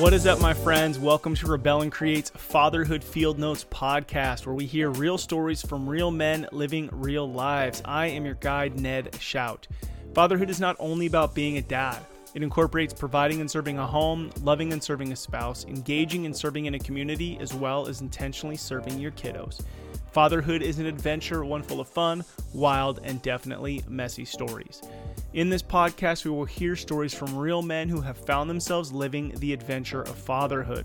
What is up, my friends? Welcome to Rebel and Create's Fatherhood Field Notes podcast, where we hear real stories from real men living real lives. I am your guide, Ned Shout. Fatherhood is not only about being a dad. It incorporates providing and serving a home, loving and serving a spouse, engaging and serving in a community, as well as intentionally serving your kiddos. Fatherhood is an adventure, one full of fun, wild, and definitely messy stories. In this podcast, we will hear stories from real men who have found themselves living the adventure of fatherhood.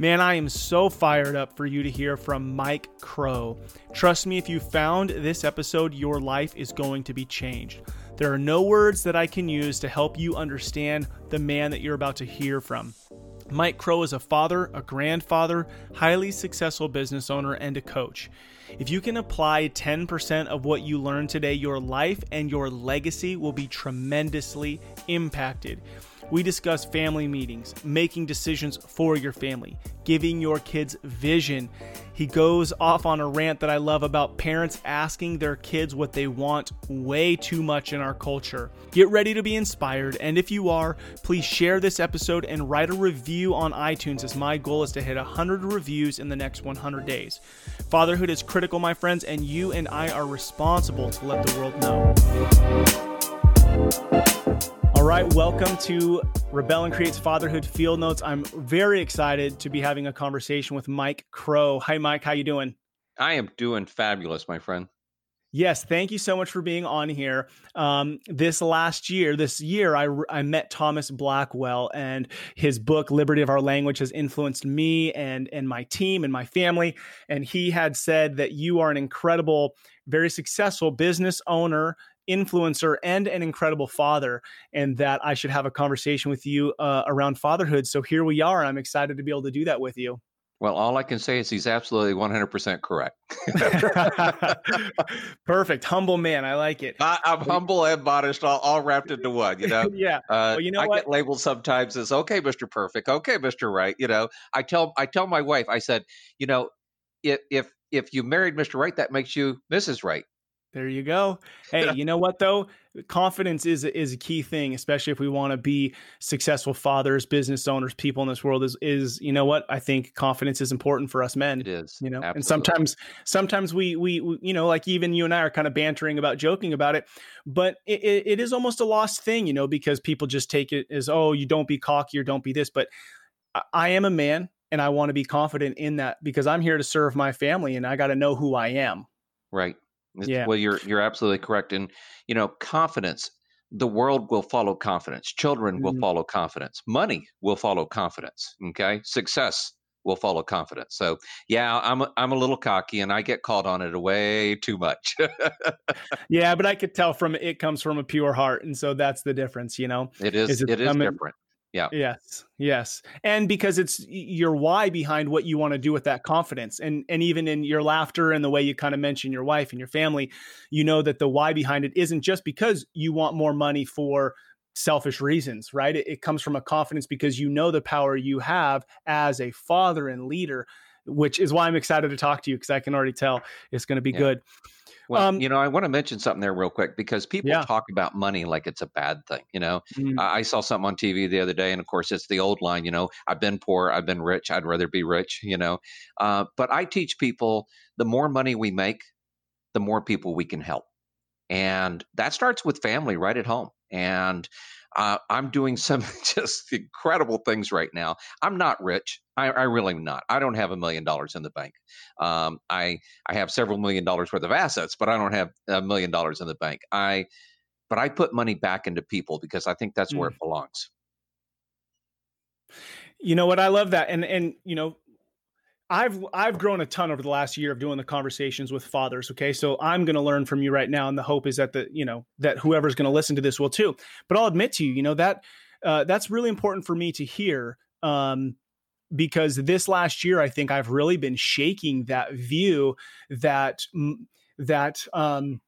Man, I am so fired up for you to hear from Mike Crow. Trust me, if you found this episode, your life is going to be changed. There are no words that I can use to help you understand the man that you're about to hear from. Mike Crow is a father, a grandfather, highly successful business owner, and a coach. If you can apply 10% of what you learned today, your life and your legacy will be tremendously impacted. We discuss family meetings, making decisions for your family, giving your kids vision. He goes off on a rant that I love about parents asking their kids what they want way too much in our culture. Get ready to be inspired, and if you are, please share this episode and write a review on iTunes as my goal is to hit 100 reviews in the next 100 days. Fatherhood is critical, my friends, and you and I are responsible to let the world know. All right, welcome to Rebel and Creates Fatherhood Field Notes. I'm very excited to be having a conversation with Mike Crow. Hi, Mike. How you doing? I am doing fabulous, my friend. Yes, thank you so much for being on here. Um, this last year, this year, I, I met Thomas Blackwell, and his book "Liberty of Our Language" has influenced me and and my team and my family. And he had said that you are an incredible, very successful business owner influencer and an incredible father, and that I should have a conversation with you uh, around fatherhood. So here we are. I'm excited to be able to do that with you. Well, all I can say is he's absolutely 100% correct. Perfect. Humble man. I like it. I, am humble and modest, all, all, wrapped into one, you know? yeah. Uh, well, you know I what? get labeled sometimes as, okay, Mr. Perfect. Okay, Mr. Right. You know, I tell, I tell my wife, I said, you know, if, if, if you married Mr. Right, that makes you Mrs. Right. There you go. Hey, you know what though? Confidence is is a key thing, especially if we want to be successful fathers, business owners, people in this world. Is is you know what? I think confidence is important for us men. It is, you know, Absolutely. and sometimes sometimes we, we, we you know like even you and I are kind of bantering about joking about it, but it, it, it is almost a lost thing, you know, because people just take it as oh you don't be cocky or don't be this, but I am a man and I want to be confident in that because I'm here to serve my family and I got to know who I am. Right. Yeah. Well, you're you're absolutely correct, and you know, confidence. The world will follow confidence. Children mm-hmm. will follow confidence. Money will follow confidence. Okay, success will follow confidence. So yeah, I'm a, I'm a little cocky, and I get called on it way too much. yeah, but I could tell from it comes from a pure heart, and so that's the difference. You know, it is. is it, it is different. Yeah. Yes. Yes. And because it's your why behind what you want to do with that confidence. And and even in your laughter and the way you kind of mention your wife and your family, you know that the why behind it isn't just because you want more money for selfish reasons, right? It, it comes from a confidence because you know the power you have as a father and leader, which is why I'm excited to talk to you because I can already tell it's going to be yeah. good. Well, um, you know, I want to mention something there real quick because people yeah. talk about money like it's a bad thing. You know, mm. I, I saw something on TV the other day, and of course, it's the old line. You know, I've been poor, I've been rich. I'd rather be rich. You know, uh, but I teach people the more money we make, the more people we can help, and that starts with family right at home. And uh, I'm doing some just incredible things right now. I'm not rich. I, I really am not. I don't have a million dollars in the bank. Um, I I have several million dollars worth of assets, but I don't have a million dollars in the bank. I but I put money back into people because I think that's mm. where it belongs. You know what? I love that, and and you know I've I've grown a ton over the last year of doing the conversations with fathers. Okay, so I'm going to learn from you right now, and the hope is that the you know that whoever's going to listen to this will too. But I'll admit to you, you know that uh, that's really important for me to hear um, because this last year, I think I've really been shaking that view that that um,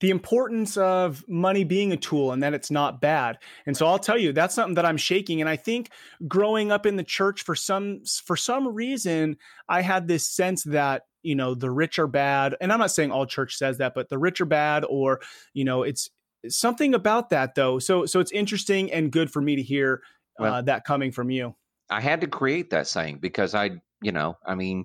the importance of money being a tool and that it's not bad. And so I'll tell you that's something that I'm shaking and I think growing up in the church for some for some reason I had this sense that you know the rich are bad and I'm not saying all church says that but the rich are bad or you know it's something about that though. So so it's interesting and good for me to hear uh, well, that coming from you. I had to create that saying because I, you know, I mean,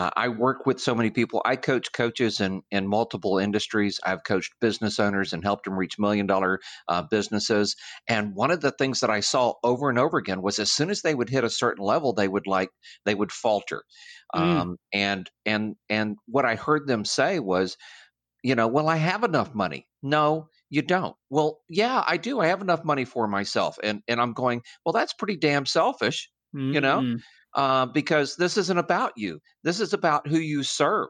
uh, I work with so many people. I coach coaches in, in multiple industries. I've coached business owners and helped them reach million dollar uh, businesses. And one of the things that I saw over and over again was as soon as they would hit a certain level, they would like they would falter. Mm. Um, and and and what I heard them say was, you know, well, I have enough money. No, you don't. Well, yeah, I do. I have enough money for myself, and and I'm going. Well, that's pretty damn selfish. Mm-hmm. You know, mm uh, because this isn't about you. This is about who you serve.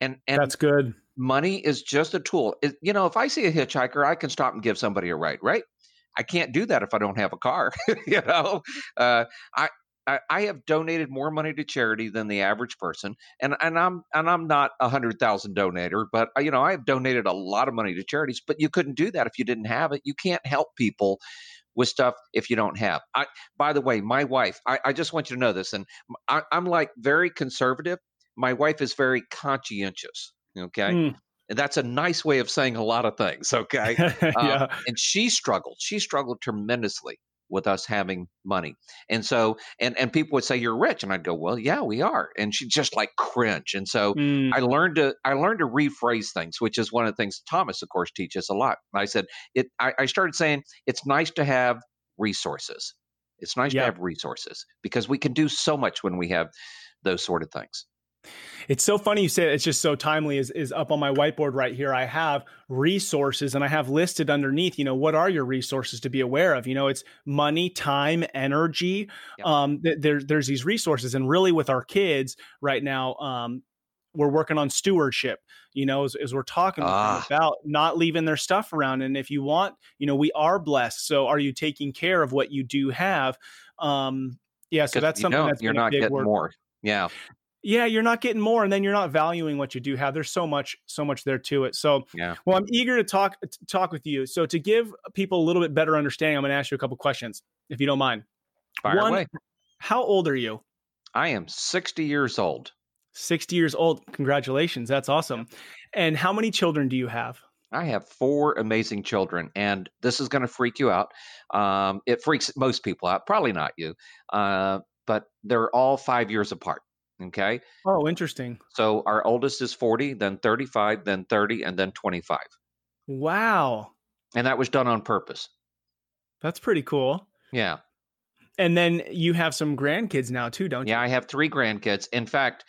And, and that's good. Money is just a tool. It, you know, if I see a hitchhiker, I can stop and give somebody a ride, right? I can't do that if I don't have a car. you know, uh, I, I, I have donated more money to charity than the average person, and and I'm and I'm not a hundred thousand donator, but uh, you know I have donated a lot of money to charities. But you couldn't do that if you didn't have it. You can't help people with stuff if you don't have. I, by the way, my wife, I, I just want you to know this, and I, am like very conservative. My wife is very conscientious. Okay. Mm. And that's a nice way of saying a lot of things. Okay. yeah. Um, and she struggled. She struggled tremendously with us having money. And so, and and people would say you're rich, and I'd go, well, yeah, we are. And she just like cringe. And so mm. I learned to I learned to rephrase things, which is one of the things Thomas, of course, teaches a lot. I said it. I, I started saying it's nice to have resources. It's nice yeah. to have resources because we can do so much when we have those sort of things. It's so funny you say it. It's just so timely. Is is up on my whiteboard right here. I have resources, and I have listed underneath. You know, what are your resources to be aware of? You know, it's money, time, energy. Yep. Um, th- there, there's these resources, and really with our kids right now, um, we're working on stewardship. You know, as, as we're talking ah. about not leaving their stuff around. And if you want, you know, we are blessed. So, are you taking care of what you do have? Um, yeah, so that's something that's you're not getting word. more. Yeah yeah you're not getting more and then you're not valuing what you do have. There's so much so much there to it. So yeah. well i'm eager to talk to talk with you. So to give people a little bit better understanding i'm going to ask you a couple questions if you don't mind. Fire One, away. how old are you? I am 60 years old. 60 years old. Congratulations. That's awesome. And how many children do you have? I have four amazing children, and this is going to freak you out. Um, it freaks most people out, probably not you, uh, but they're all five years apart. Okay. Oh, interesting. So our oldest is 40, then 35, then 30, and then 25. Wow. And that was done on purpose. That's pretty cool. Yeah. And then you have some grandkids now too, don't you? Yeah, I have three grandkids. In fact,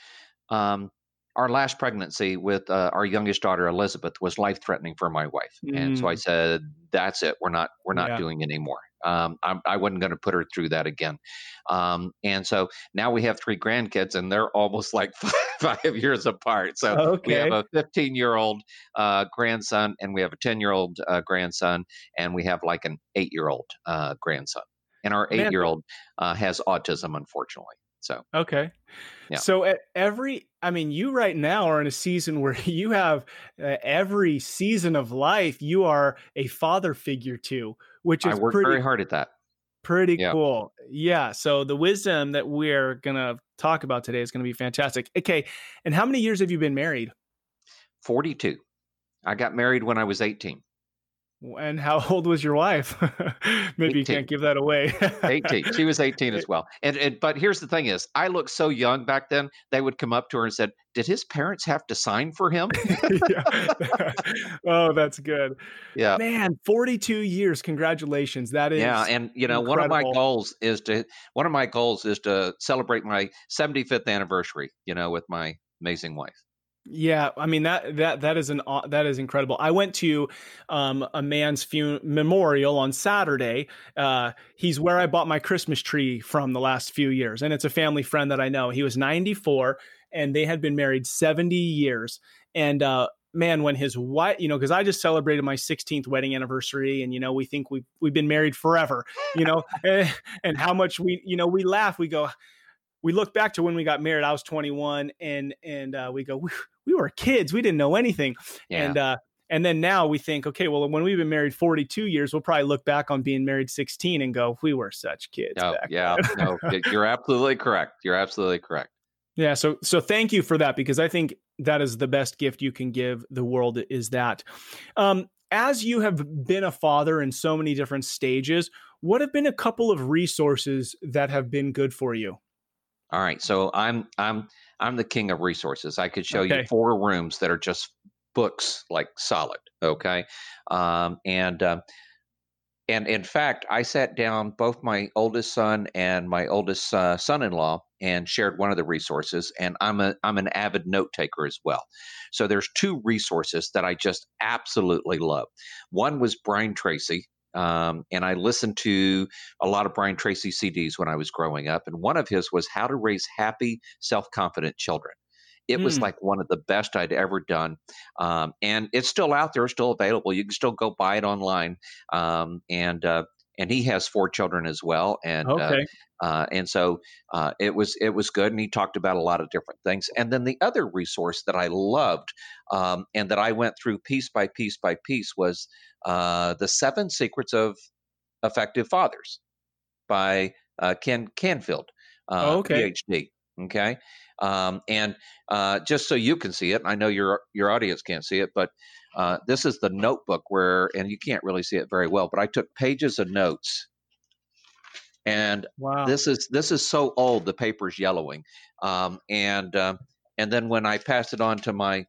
um, our last pregnancy with uh, our youngest daughter Elizabeth was life threatening for my wife, mm. and so I mm. said, "That's it. We're not. We're not yeah. doing anymore." Um, I, I, wasn't going to put her through that again. Um, and so now we have three grandkids, and they're almost like five, five years apart. So okay. we have a 15 year old uh, grandson, and we have a 10 year old uh, grandson, and we have like an eight year old uh, grandson. And our eight year old uh, has autism, unfortunately. So okay, yeah. So at every, I mean, you right now are in a season where you have uh, every season of life. You are a father figure to, which is I work pretty, very hard at that. Pretty yeah. cool. Yeah. So the wisdom that we're gonna talk about today is gonna be fantastic. Okay. And how many years have you been married? Forty-two. I got married when I was eighteen. And how old was your wife? Maybe 18. you can't give that away. 18. She was 18 as well. And, and but here's the thing is, I looked so young back then. They would come up to her and said, "Did his parents have to sign for him?" oh, that's good. Yeah. Man, 42 years. Congratulations. That is Yeah, and you know, incredible. one of my goals is to one of my goals is to celebrate my 75th anniversary, you know, with my amazing wife. Yeah, I mean that that that is an that is incredible. I went to um, a man's fun- memorial on Saturday. Uh, he's where I bought my Christmas tree from the last few years, and it's a family friend that I know. He was 94, and they had been married 70 years. And uh, man, when his wife, you know, because I just celebrated my 16th wedding anniversary, and you know, we think we've we've been married forever, you know, and, and how much we, you know, we laugh, we go we look back to when we got married. I was 21, and and uh, we go, we, we, were kids. We didn't know anything. Yeah. And uh, and then now we think, okay, well, when we've been married 42 years, we'll probably look back on being married 16 and go, we were such kids. Oh, yeah, no, you're absolutely correct. You're absolutely correct. Yeah. So so thank you for that because I think that is the best gift you can give the world is that. Um, as you have been a father in so many different stages, what have been a couple of resources that have been good for you? All right, so I'm I'm I'm the king of resources. I could show okay. you four rooms that are just books, like solid. Okay, um, and uh, and in fact, I sat down both my oldest son and my oldest uh, son-in-law and shared one of the resources. And I'm a I'm an avid note taker as well. So there's two resources that I just absolutely love. One was Brian Tracy, um, and I listened to a lot of Brian Tracy CDs when I was growing up. And one of his was How to Raise Happy, Self Confident Children. It mm. was like one of the best I'd ever done. Um, and it's still out there, still available. You can still go buy it online. Um, and, uh, and he has four children as well. And, uh, okay. uh, uh, and so uh, it was, it was good. And he talked about a lot of different things. And then the other resource that I loved, um, and that I went through piece by piece by piece was, uh, the seven secrets of effective fathers by, Ken Canfield, oh, okay. PhD. Okay. Um, and uh, just so you can see it, I know your your audience can't see it, but uh, this is the notebook where, and you can't really see it very well, but I took pages of notes. And wow. this is this is so old, the paper's yellowing. Um, and uh, and then when I passed it on to my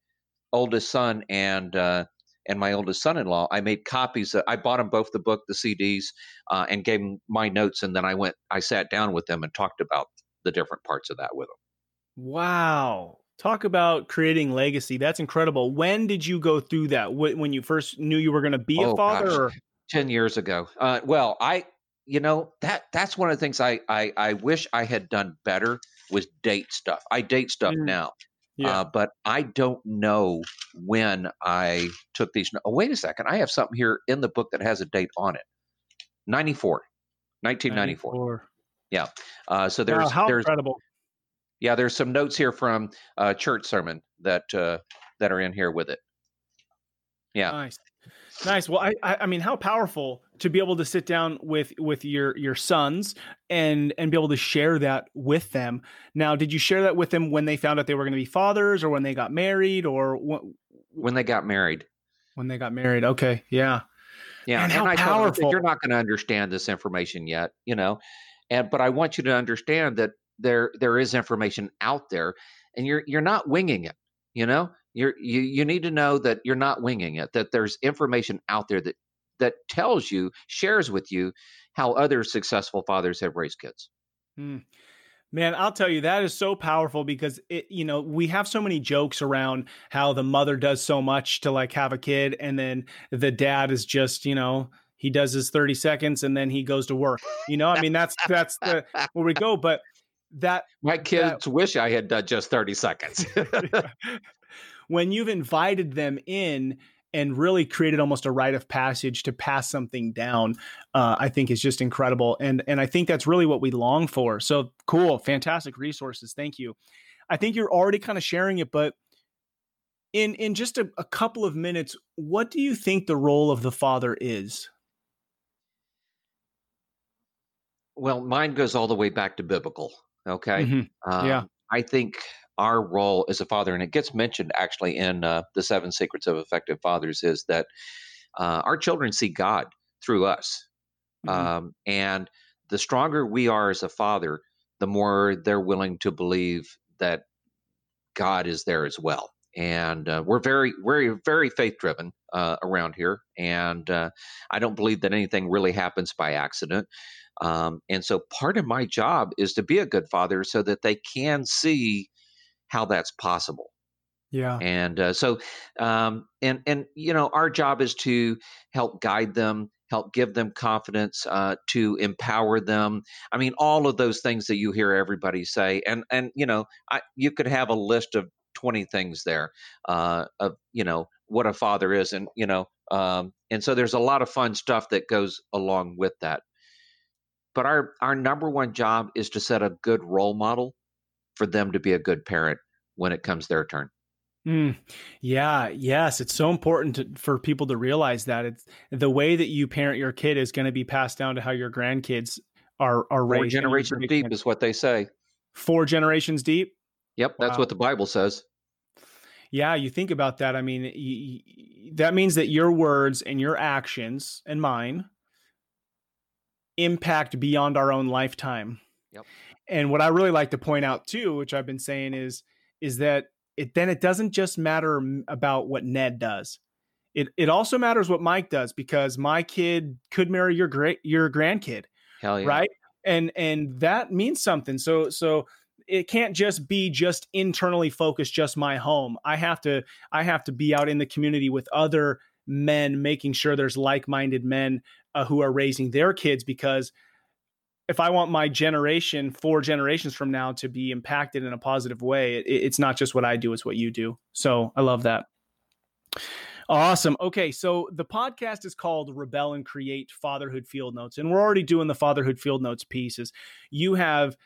oldest son and uh, and my oldest son-in-law, I made copies. Of, I bought them both the book, the CDs, uh, and gave them my notes. And then I went, I sat down with them and talked about the different parts of that with them. Wow. Talk about creating legacy. That's incredible. When did you go through that? When you first knew you were going to be oh, a father? 10 years ago. Uh, well, I, you know, that that's one of the things I, I, I wish I had done better was date stuff. I date stuff mm. now. Yeah. Uh, but I don't know when I took these. Oh, wait a second. I have something here in the book that has a date on it 94, 1994. 94. Yeah. Uh, so there's, wow, how there's, incredible yeah, there's some notes here from a church sermon that uh, that are in here with it. Yeah, nice, nice. Well, I, I mean, how powerful to be able to sit down with with your your sons and and be able to share that with them. Now, did you share that with them when they found out they were going to be fathers, or when they got married, or when they got married? When they got married, okay, yeah, yeah. And, and how powerful! You're not going to understand this information yet, you know, and but I want you to understand that there there is information out there and you're you're not winging it you know you're you, you need to know that you're not winging it that there's information out there that that tells you shares with you how other successful fathers have raised kids hmm. Man, I'll tell you that is so powerful because it, you know, we have so many jokes around how the mother does so much to like have a kid, and then the dad is just, you know, he does his 30 seconds and then he goes to work. You know, I mean, that's that's the where we go. But that my kids that, wish I had done just 30 seconds. when you've invited them in and really created almost a rite of passage to pass something down, uh, I think is just incredible. And and I think that's really what we long for. So cool, fantastic resources. Thank you. I think you're already kind of sharing it, but in in just a, a couple of minutes, what do you think the role of the father is? Well, mine goes all the way back to biblical. Okay. Mm-hmm. Um, yeah. I think our role as a father, and it gets mentioned actually in uh, the seven secrets of effective fathers, is that uh, our children see God through us. Mm-hmm. Um, and the stronger we are as a father, the more they're willing to believe that God is there as well. And uh, we're very, very, very faith driven uh, around here. And uh, I don't believe that anything really happens by accident. Um, and so part of my job is to be a good father so that they can see how that's possible. Yeah. And uh, so, um, and, and, you know, our job is to help guide them, help give them confidence, uh, to empower them. I mean, all of those things that you hear everybody say. And, and, you know, I, you could have a list of 20 things there, uh, of, you know, what a father is. And, you know, um, and so there's a lot of fun stuff that goes along with that. But our our number one job is to set a good role model for them to be a good parent when it comes their turn. Mm, yeah, yes, it's so important to, for people to realize that it's the way that you parent your kid is going to be passed down to how your grandkids are are raised. Four generations deep is what they say. Four generations deep. Yep, that's wow. what the Bible says. Yeah, you think about that. I mean, that means that your words and your actions and mine impact beyond our own lifetime. Yep. And what I really like to point out too, which I've been saying is is that it then it doesn't just matter about what Ned does. It it also matters what Mike does because my kid could marry your great your grandkid. Hell yeah. Right? And and that means something. So so it can't just be just internally focused just my home. I have to I have to be out in the community with other men making sure there's like-minded men uh, who are raising their kids because if I want my generation, four generations from now, to be impacted in a positive way, it, it's not just what I do; it's what you do. So I love that. Awesome. Okay, so the podcast is called Rebel and Create Fatherhood Field Notes, and we're already doing the Fatherhood Field Notes pieces. You have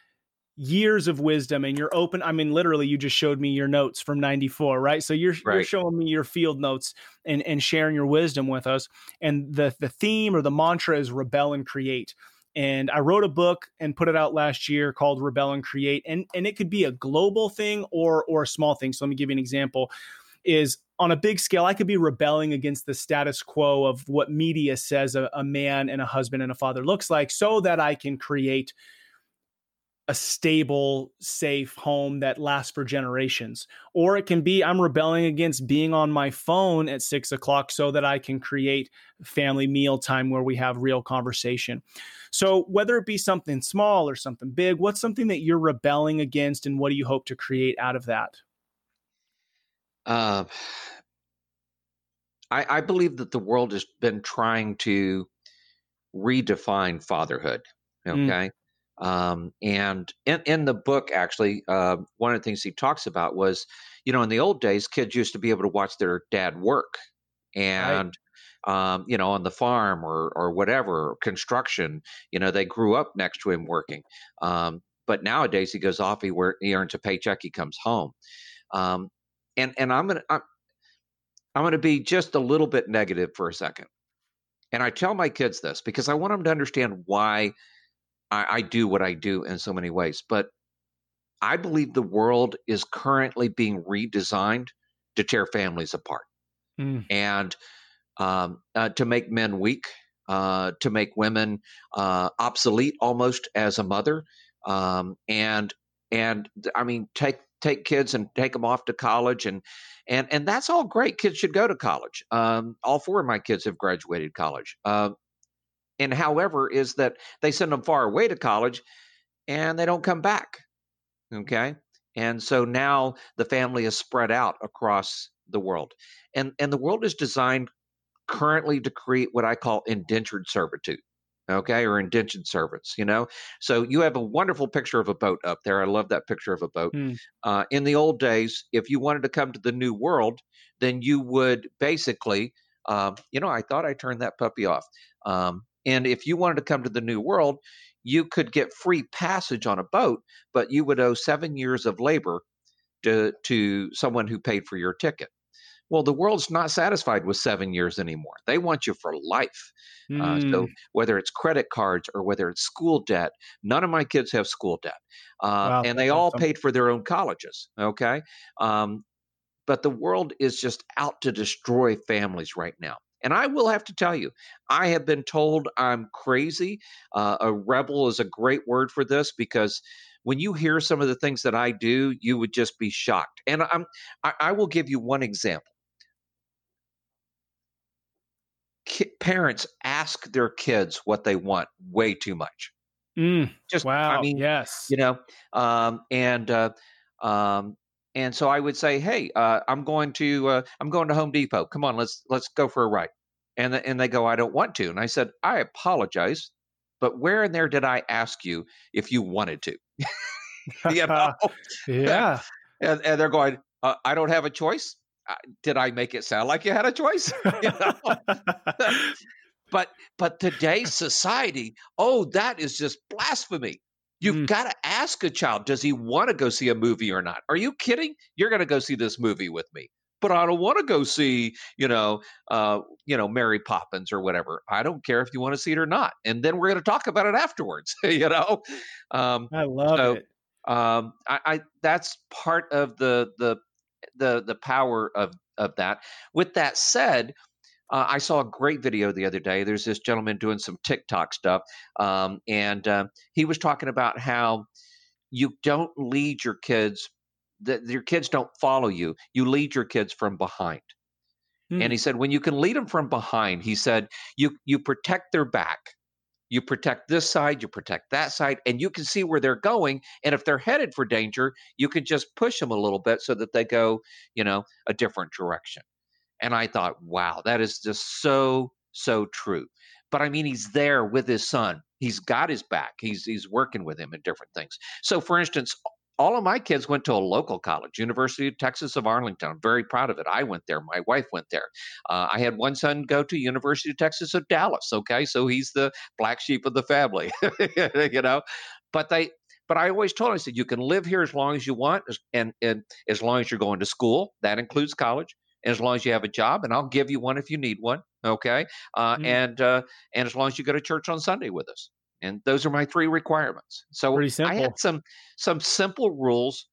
years of wisdom and you're open i mean literally you just showed me your notes from 94 right? So you're, right. you're showing me your field notes and, and sharing your wisdom with us. And the, the theme or the mantra is rebel and create. And i wrote a book and put it out last year called rebel and create. And, and it could be a global thing or or a small thing. So let me give you an example. Is on a big scale i could be rebelling against the status quo of what media says a, a man and a husband and a father looks like so that i can create a stable, safe home that lasts for generations. Or it can be I'm rebelling against being on my phone at six o'clock so that I can create family meal time where we have real conversation. So, whether it be something small or something big, what's something that you're rebelling against and what do you hope to create out of that? Uh, I, I believe that the world has been trying to redefine fatherhood. Mm. Okay. Mm. Um, and in, in the book, actually, uh, one of the things he talks about was, you know, in the old days, kids used to be able to watch their dad work, and right. um, you know, on the farm or or whatever construction, you know, they grew up next to him working. Um, but nowadays, he goes off, he work, he earns a paycheck, he comes home, um, and and I'm gonna I'm, I'm gonna be just a little bit negative for a second, and I tell my kids this because I want them to understand why I, I do what I do in so many ways. But I believe the world is currently being redesigned to tear families apart mm. and um, uh, to make men weak, uh, to make women uh, obsolete almost as a mother, um, and and I mean take take kids and take them off to college and and and that's all great. Kids should go to college. Um, all four of my kids have graduated college. And however is that they send them far away to college and they don't come back okay and so now the family is spread out across the world and and the world is designed currently to create what i call indentured servitude okay or indentured servants you know so you have a wonderful picture of a boat up there i love that picture of a boat mm. uh, in the old days if you wanted to come to the new world then you would basically um, you know i thought i turned that puppy off um, and if you wanted to come to the New World, you could get free passage on a boat, but you would owe seven years of labor to, to someone who paid for your ticket. Well, the world's not satisfied with seven years anymore. They want you for life. Mm. Uh, so hmm. whether it's credit cards or whether it's school debt, none of my kids have school debt, uh, wow, and they all awesome. paid for their own colleges. Okay, um, but the world is just out to destroy families right now. And I will have to tell you, I have been told I'm crazy. Uh, a rebel is a great word for this because when you hear some of the things that I do, you would just be shocked. And I'm, I, I will give you one example. Ki- parents ask their kids what they want way too much. Mm, just wow. I mean, yes, you know, um, and uh, um, and so I would say, "Hey, uh, I'm going to uh, I'm going to Home Depot. Come on, let's let's go for a ride." And the, and they go, "I don't want to." And I said, "I apologize, but where in there did I ask you if you wanted to?" you know? yeah. And, and they're going, uh, "I don't have a choice." Did I make it sound like you had a choice? you but but today's society, oh, that is just blasphemy. You've mm. got to ask a child, does he want to go see a movie or not? Are you kidding? You're going to go see this movie with me. But I don't want to go see, you know, uh, you know, Mary Poppins or whatever. I don't care if you want to see it or not. And then we're going to talk about it afterwards. you know, um, I love so, it. Um, I, I that's part of the the the the power of of that. With that said, uh, I saw a great video the other day. There's this gentleman doing some TikTok stuff, um, and uh, he was talking about how you don't lead your kids that your kids don't follow you you lead your kids from behind mm. and he said when you can lead them from behind he said you you protect their back you protect this side you protect that side and you can see where they're going and if they're headed for danger you can just push them a little bit so that they go you know a different direction and i thought wow that is just so so true but i mean he's there with his son he's got his back he's he's working with him in different things so for instance all of my kids went to a local college, University of Texas of Arlington. I'm very proud of it. I went there. My wife went there. Uh, I had one son go to University of Texas of Dallas. Okay, so he's the black sheep of the family, you know. But they, but I always told him, I said, you can live here as long as you want, and and as long as you're going to school. That includes college. As long as you have a job, and I'll give you one if you need one. Okay, uh, mm-hmm. and uh, and as long as you go to church on Sunday with us and those are my three requirements. So I had some some simple rules,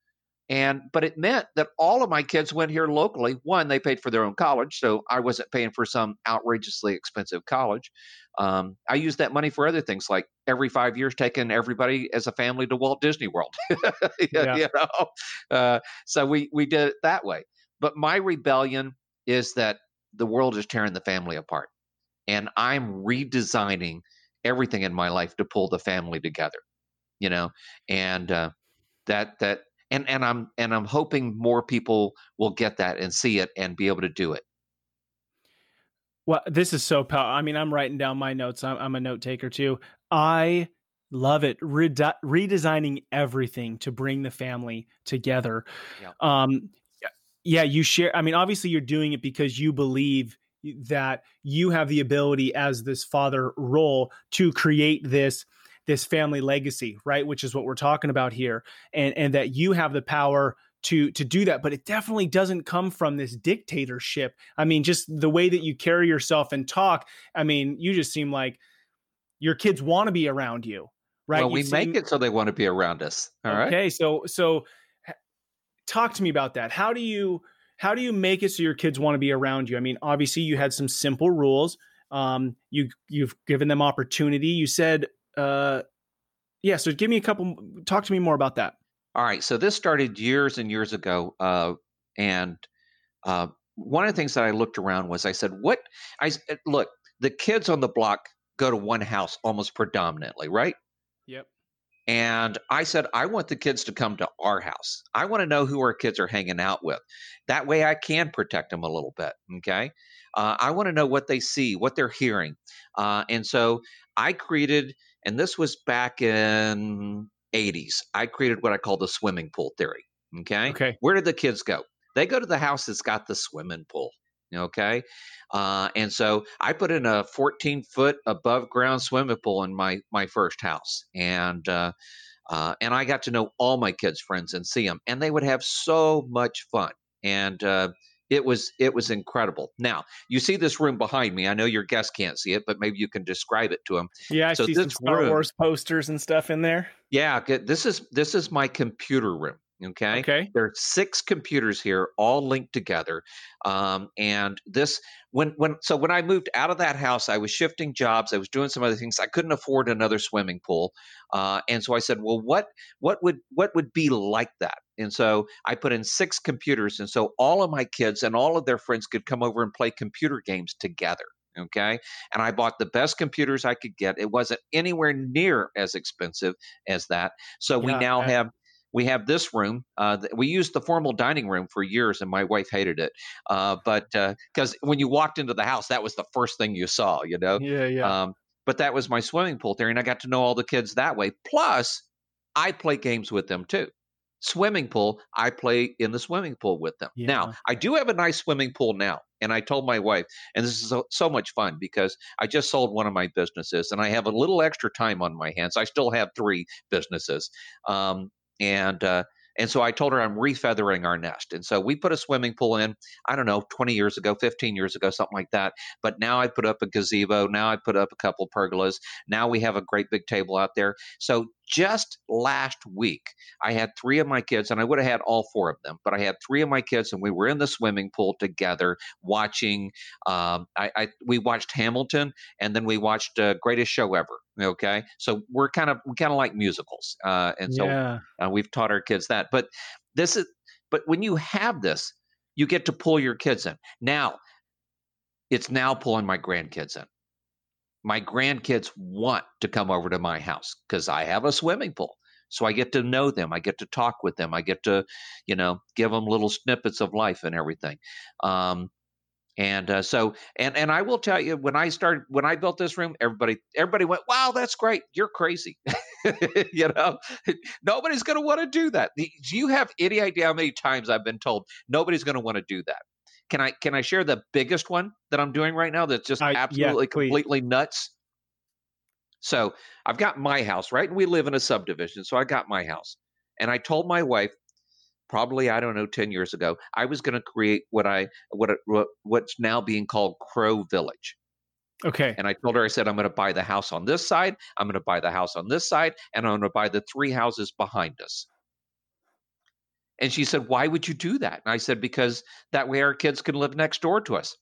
and but it meant that all of my kids went here locally. One, they paid for their own college, so I wasn't paying for some outrageously expensive college. Um, I used that money for other things, like every five years taking everybody as a family to Walt Disney World. yeah. you know, uh, so we we did it that way. But my rebellion is that the world is tearing the family apart, and I'm redesigning everything in my life to pull the family together you know? And uh, that that and and i'm and i'm hoping more people will get that and see it and be able to do it. Well this is so powerful i mean i'm writing down my notes i'm, I'm a note taker too. I love it Rede- redesigning everything to bring the family together. Yeah. um yeah you share i mean obviously you're doing it because you believe that you have the ability as this father role to create this this family legacy right which is what we're talking about here and and that you have the power to to do that but it definitely doesn't come from this dictatorship. I mean just the way that you carry yourself and talk i mean you just seem like your kids want to be around you right? Well we seem, make it so they want to be around us all okay, right? Okay so so talk to me about that how do you how do you make it so your kids want to be around you? I mean, obviously you had some simple rules. Um, you you've given them opportunity. You said, uh, yeah. So give me a couple. Talk to me more about that. All right. So this started years and years ago, uh, and uh, one of the things that I looked around was I said, "What?" I look. The kids on the block go to one house almost predominantly, right? Yep. And I said, I want the kids to come to our house. I want to know who our kids are hanging out with. That way I can protect them a little bit. Okay. Uh, I want to know what they see, what they're hearing. Uh, and so I created, and this was back in 80s, I created what I call the swimming pool theory. Okay. Okay. Where did the kids go? They go to the house that's got the swimming pool. Okay. Uh, and so I put in a 14 foot above ground swimming pool in my, my first house. And, uh, uh, and I got to know all my kids' friends and see them, and they would have so much fun. And uh, it was it was incredible. Now you see this room behind me. I know your guests can't see it, but maybe you can describe it to them. Yeah, I so see some Star room, Wars posters and stuff in there. Yeah, this is this is my computer room. Okay. Okay. There are six computers here, all linked together. Um, and this, when when so when I moved out of that house, I was shifting jobs. I was doing some other things. I couldn't afford another swimming pool, uh, and so I said, well, what what would what would be like that? And so I put in six computers, and so all of my kids and all of their friends could come over and play computer games together okay and i bought the best computers i could get it wasn't anywhere near as expensive as that so yeah, we now have we have this room. Uh, we used the formal dining room for years, and my wife hated it. Uh, but because uh, when you walked into the house, that was the first thing you saw, you know. Yeah, yeah. Um, but that was my swimming pool theory, and I got to know all the kids that way. Plus, I play games with them too. Swimming pool, I play in the swimming pool with them. Yeah. Now, I do have a nice swimming pool now. And I told my wife, and this is so, so, much fun because I just sold one of my businesses and I have a little extra time on my hands. I still have three businesses. Um, and uh, and so I told her I'm refeathering our nest. And so we put a swimming pool in, I don't know, 20 years ago, 15 years ago, something like that. But now I put up a gazebo. Now I put up a couple pergolas. Now we have a great big table out there. So just last week, I had three of my kids, and I would have had all four of them, but I had three of my kids, and we were in the swimming pool together watching. Um, I, I, we watched Hamilton, and then we watched uh, Greatest Show Ever. Okay, so we're kind of we kind of like musicals, uh, and so yeah. uh, we've taught our kids that. But this is, but when you have this, you get to pull your kids in. Now, it's now pulling my grandkids in my grandkids want to come over to my house because I have a swimming pool. So I get to know them. I get to talk with them. I get to, you know, give them little snippets of life and everything. Um, and uh, so, and and I will tell you, when I started, when I built this room, everybody everybody went, "Wow, that's great! You're crazy." you know, nobody's going to want to do that. Do you have any idea how many times I've been told nobody's going to want to do that? Can I can I share the biggest one that I'm doing right now that's just absolutely yeah, completely nuts? So I've got my house, right? And we live in a subdivision. So I got my house. And I told my wife, probably, I don't know, 10 years ago, I was going to create what I what, what what's now being called Crow Village. Okay. And I told her, I said, I'm going to buy the house on this side, I'm going to buy the house on this side, and I'm going to buy the three houses behind us. And she said, Why would you do that? And I said, Because that way our kids can live next door to us.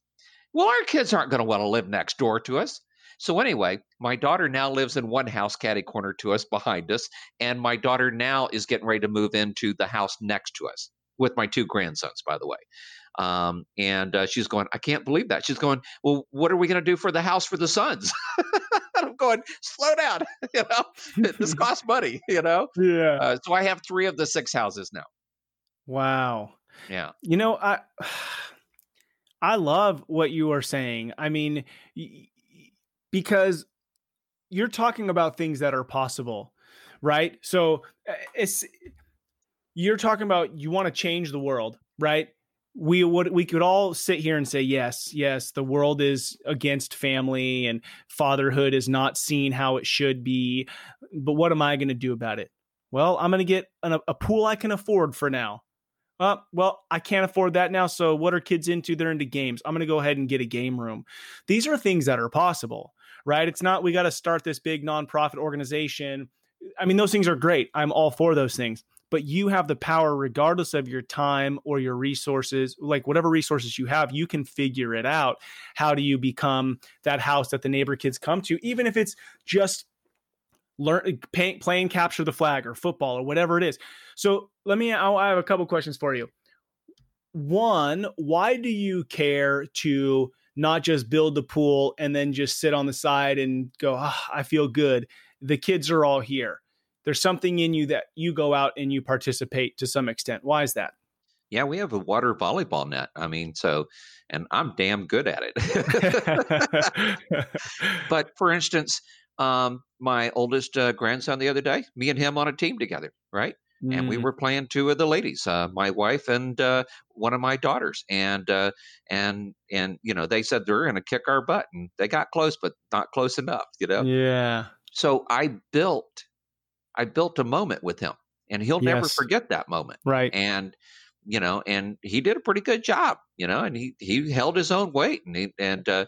Well, our kids aren't going to want to live next door to us. So, anyway, my daughter now lives in one house caddy corner to us behind us. And my daughter now is getting ready to move into the house next to us with my two grandsons, by the way. Um, and uh, she's going, I can't believe that. She's going, Well, what are we going to do for the house for the sons? I'm going, slow down. you know, this costs money, you know? Yeah. Uh, so I have three of the six houses now. Wow. Yeah. You know, I I love what you are saying. I mean, because you're talking about things that are possible, right? So eh, it's you're talking about you want to change the world, right? We would we could all sit here and say yes, yes, the world is against family and fatherhood is not seen how it should be, but what am I going to do about it? Well, I'm going to get an, a pool I can afford for now uh, well, I can't afford that now. So what are kids into? They're into games. I'm going to go ahead and get a game room. These are things that are possible, right? It's not we got to start this big nonprofit organization. I mean, those things are great. I'm all for those things. But you have the power, regardless of your time or your resources, like whatever resources you have, you can figure it out. How do you become that house that the neighbor kids come to, even if it's just learn pay, playing capture the flag or football or whatever it is. So let me. I have a couple questions for you. One, why do you care to not just build the pool and then just sit on the side and go, oh, I feel good? The kids are all here. There's something in you that you go out and you participate to some extent. Why is that? Yeah, we have a water volleyball net. I mean, so, and I'm damn good at it. but for instance, um, my oldest uh, grandson the other day, me and him on a team together, right? Mm. And we mm. were playing two of the ladies, uh, my wife and uh, one of my daughters, and uh, and and you know they said they're going to kick our butt, and they got close, but not close enough, you know. Yeah. So I built, I built a moment with him, and he'll yes. never forget that moment, right? And you know, and he did a pretty good job, you know, and he he held his own weight, and he and uh,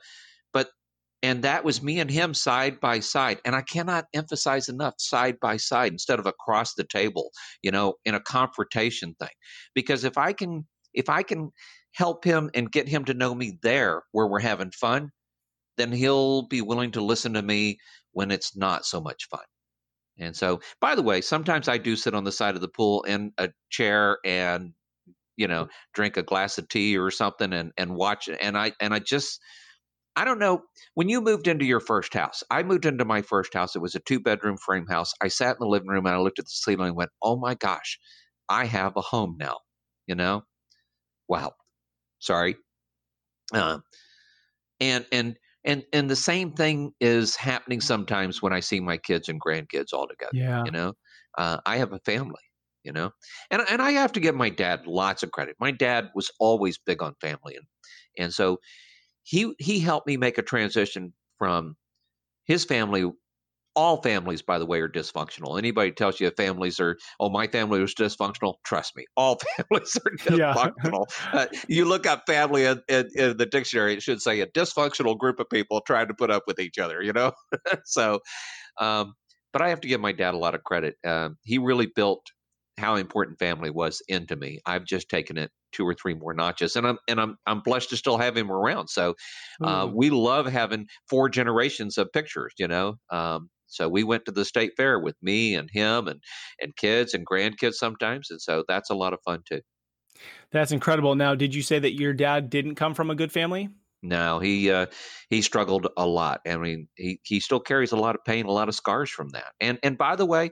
and that was me and him side by side. And i cannot emphasize enough side by side instead of across the table you know in a confrontation thing. Because if i can if i can help him and get him to know me there where we're having fun then he'll be willing to listen to me when it's not so much fun. And so by the way sometimes i do sit on the side of the pool in a chair and you know mm-hmm. drink a glass of tea or something and and watch it. And i and i just I don't know. When you moved into your first house, I moved into my first house. It was a two bedroom frame house. I sat in the living room and I looked at the ceiling and went, oh my gosh, I have a home now. You know? Wow. Sorry. Uh, and, and, and, and the same thing is happening sometimes when I see my kids and grandkids all together. Yeah. You know, uh, I have a family you know and and I have to give my dad lots of credit. My dad was always big on family and and so he he helped me make a transition from his family all families by the way are dysfunctional anybody tells you families are oh my family was dysfunctional trust me all families are dysfunctional yeah. uh, you look up family in, in, in, the dictionary it should say a dysfunctional group of people trying to put up with each other you know so um, but I have to give my dad a lot of credit. Uh, he really built how important family was into me. I've just taken it two or three more notches, and I'm and I'm I'm blessed to still have him around. So uh, mm. we love having four generations of pictures. You know, um, so we went to the state fair with me and him and and kids and grandkids sometimes, and so that's a lot of fun too. That's incredible. Now, did you say that your dad didn't come from a good family? No, he uh, he struggled a lot. I mean, he he still carries a lot of pain, a lot of scars from that. And and by the way,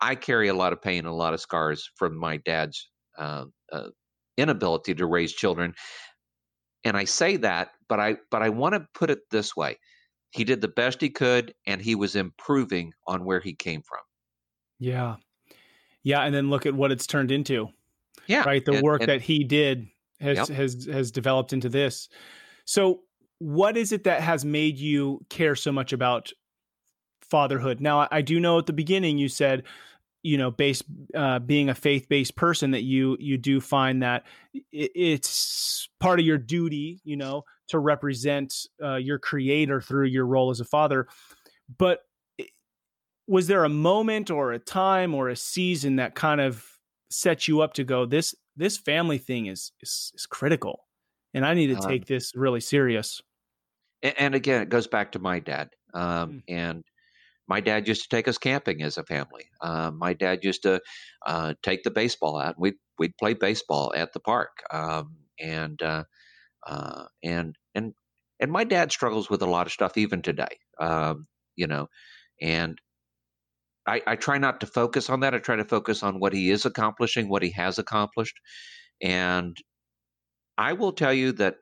I carry a lot of pain, a lot of scars from my dad's uh, uh, inability to raise children. And I say that, but I but I want to put it this way: he did the best he could, and he was improving on where he came from. Yeah, yeah, and then look at what it's turned into. Yeah, right. The and, work and, that he did has yep. has has developed into this. So, what is it that has made you care so much about fatherhood? Now, I do know at the beginning you said, you know, based uh, being a faith based person, that you you do find that it's part of your duty, you know, to represent uh, your creator through your role as a father. But was there a moment or a time or a season that kind of set you up to go this this family thing is is, is critical and I need to take um, this really serious. And, and, again, it goes back to my dad. Um, mm. And my dad used to take us camping as a family. Uh, my dad used to uh, take the baseball out. We'd we'd play baseball at the park. Um, and uh, uh, and and and my dad struggles with a lot of stuff even today. Um, you know, and I, I try not to focus on that. I try to focus on what he is accomplishing, what he has accomplished, and I will tell you that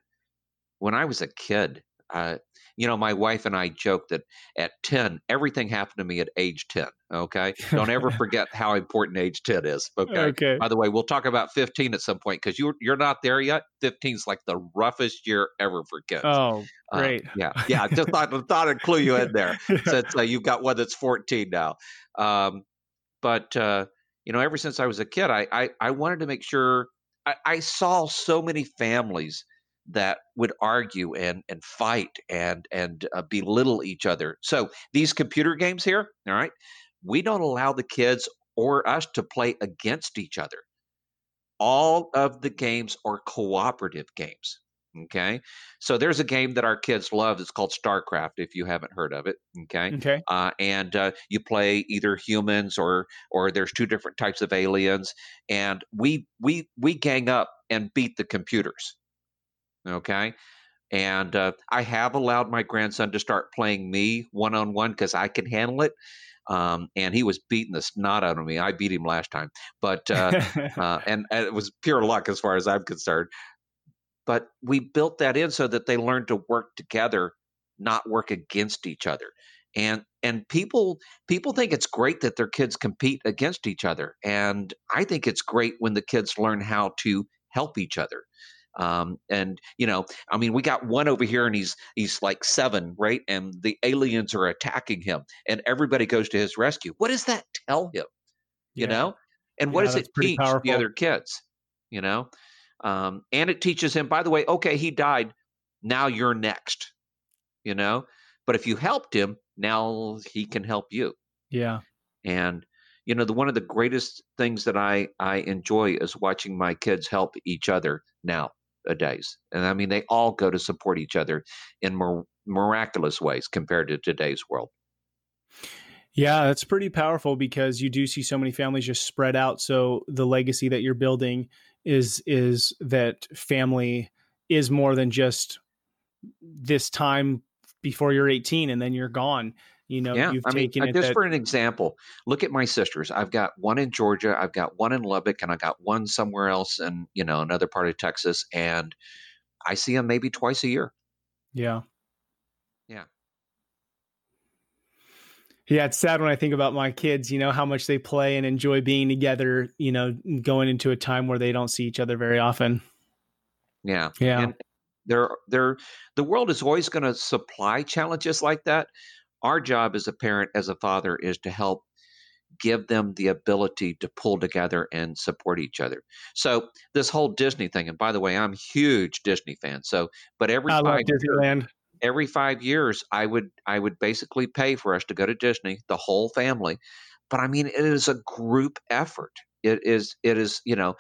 when I was a kid, uh, you know, my wife and I joke that at 10, everything happened to me at age 10. Okay. Don't ever forget how important age 10 is. Okay. okay. By the way, we'll talk about 15 at some point because you're, you're not there yet. 15 is like the roughest year ever for kids. Oh, uh, great. Yeah. Yeah. I just thought, thought I'd clue you in there since uh, you've got one that's 14 now. Um, but, uh, you know, ever since I was a kid, I, I, I wanted to make sure I, I saw so many families that would argue and and fight and and uh, belittle each other. So these computer games here, all right, we don't allow the kids or us to play against each other. All of the games are cooperative games. Okay. So there's a game that our kids love. It's called StarCraft, if you haven't heard of it. Okay. Okay. Uh, and uh, you play either humans or or there's two different types of aliens, and we we we gang up and beat the computers. Okay. And uh, I have allowed my grandson to start playing me one on one because I can handle it. Um, and he was beating the snot out of me. I beat him last time, but uh, uh, and, and, it was pure luck as far as I'm concerned. But we built that in so that they learn to work together, not work against each other. And and people people think it's great that their kids compete against each other. And I think it's great when the kids learn how to help each other. Um, and you know, I mean, we got one over here, and he's he's like seven, right? And the aliens are attacking him, and everybody goes to his rescue. What does that tell him? You yeah. know, and what yeah, does it teach powerful. the other kids? You know, um, and it teaches him, by the way, okay, he died. Now you're next, you know? But if you helped him, now he can help you. Yeah. And, you know, the one of the greatest things that I, I enjoy is watching my kids help each other nowadays. And I mean, they all go to support each other in miraculous ways compared to today's world. Yeah, that's pretty powerful because you do see so many families just spread out. So the legacy that you're building is is that family is more than just this time before you're 18 and then you're gone. You know, yeah, I mean, uh, just that- for an example, look at my sisters. I've got one in Georgia, I've got one in Lubbock, and I got one somewhere else in you know another part of Texas, and I see them maybe twice a year. Yeah, yeah. Yeah, it's sad when I think about my kids, you know, how much they play and enjoy being together, you know, going into a time where they don't see each other very often. Yeah. Yeah. And they're, they're, the world is always going to supply challenges like that. Our job as a parent, as a father, is to help give them the ability to pull together and support each other. So this whole Disney thing, and by the way, I'm a huge Disney fan. So, but every I love Disneyland. every five years, I would I would basically pay for us to go to Disney, the whole family. But I mean, it is a group effort. It is it is you know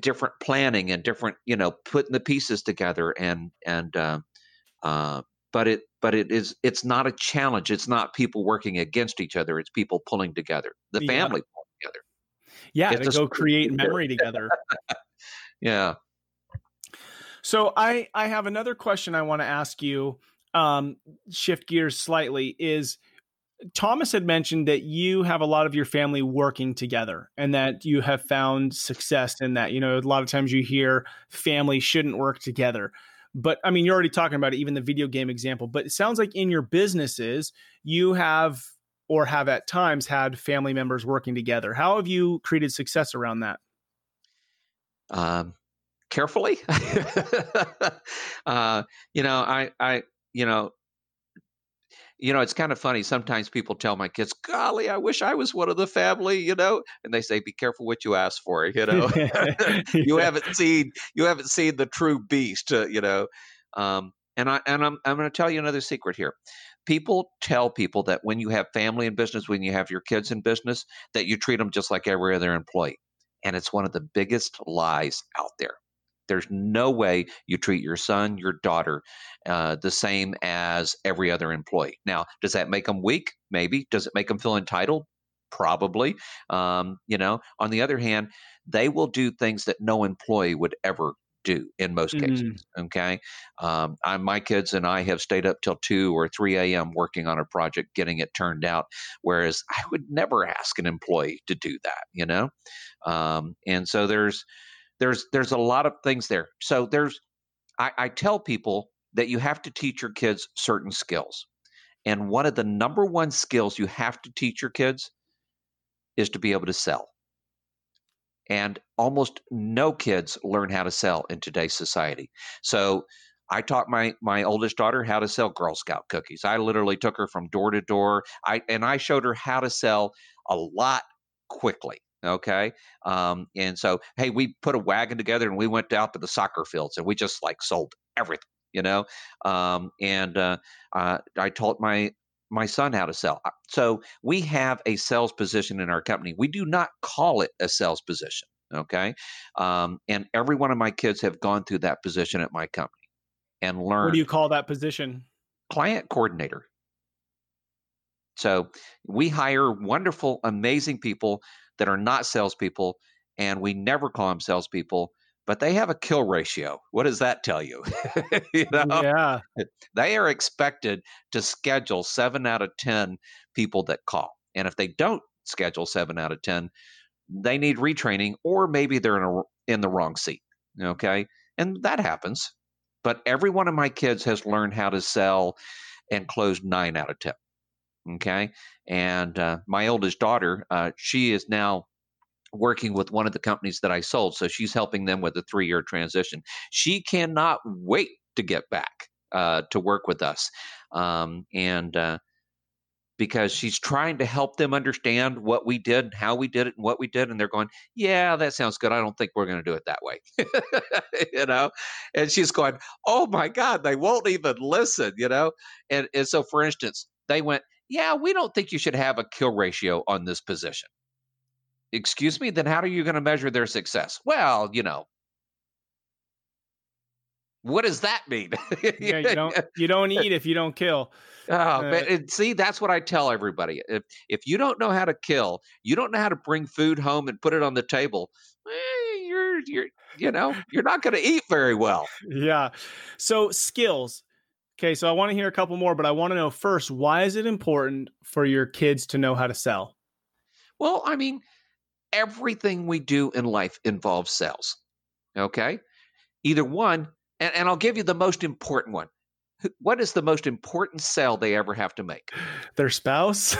different planning and different you know putting the pieces together and and uh, uh, but it but it is it's not a challenge. It's not people working against each other. It's people pulling together. The family yeah. pulling together. Yeah, it's to go create memory together. yeah. So I I have another question I want to ask you. Um, shift gears slightly is Thomas had mentioned that you have a lot of your family working together and that you have found success in that. You know, a lot of times you hear family shouldn't work together. But I mean, you're already talking about it, even the video game example. But it sounds like in your businesses, you have or have at times had family members working together. How have you created success around that? Um, carefully. uh, you know, I, I, you know, you know, it's kind of funny. Sometimes people tell my kids, "Golly, I wish I was one of the family," you know, and they say, "Be careful what you ask for," you know. you haven't seen you haven't seen the true beast, uh, you know. Um, and I and I'm I'm going to tell you another secret here. People tell people that when you have family in business, when you have your kids in business, that you treat them just like every other employee, and it's one of the biggest lies out there. There's no way you treat your son, your daughter, uh, the same as every other employee. Now, does that make them weak? Maybe. Does it make them feel entitled? Probably. Um, you know, on the other hand, they will do things that no employee would ever do in most mm-hmm. cases. Okay. Um, I, my kids and I have stayed up till 2 or 3 a.m. working on a project, getting it turned out. Whereas I would never ask an employee to do that, you know? Um, and so there's, there's there's a lot of things there. So there's I, I tell people that you have to teach your kids certain skills. And one of the number one skills you have to teach your kids is to be able to sell. And almost no kids learn how to sell in today's society. So I taught my my oldest daughter how to sell Girl Scout cookies. I literally took her from door to door. I and I showed her how to sell a lot quickly. Okay. Um, and so, hey, we put a wagon together and we went out to the soccer fields and we just like sold everything, you know? Um, and uh, uh, I taught my my son how to sell. Uh, so we have a sales position in our company. We do not call it a sales position. Okay. Um, and every one of my kids have gone through that position at my company and learned. What do you call that position? Client coordinator. So we hire wonderful, amazing people that are not salespeople, and we never call them salespeople, but they have a kill ratio. What does that tell you? you know? Yeah. They are expected to schedule seven out of 10 people that call. And if they don't schedule seven out of 10, they need retraining, or maybe they're in, a, in the wrong seat. Okay. And that happens. But every one of my kids has learned how to sell and close nine out of 10. Okay. And uh, my oldest daughter, uh, she is now working with one of the companies that I sold. So she's helping them with a three year transition. She cannot wait to get back uh, to work with us. Um, and uh, because she's trying to help them understand what we did, how we did it, and what we did. And they're going, Yeah, that sounds good. I don't think we're going to do it that way. you know? And she's going, Oh my God, they won't even listen, you know? And, and so, for instance, they went, yeah, we don't think you should have a kill ratio on this position. Excuse me? Then how are you going to measure their success? Well, you know, what does that mean? yeah, you don't you don't eat if you don't kill. Oh, uh, but see, that's what I tell everybody. If if you don't know how to kill, you don't know how to bring food home and put it on the table. Eh, you're you're you know you're not going to eat very well. Yeah. So skills. Okay, so I want to hear a couple more, but I want to know first why is it important for your kids to know how to sell? Well, I mean, everything we do in life involves sales. Okay? Either one, and, and I'll give you the most important one. What is the most important sale they ever have to make? Their spouse?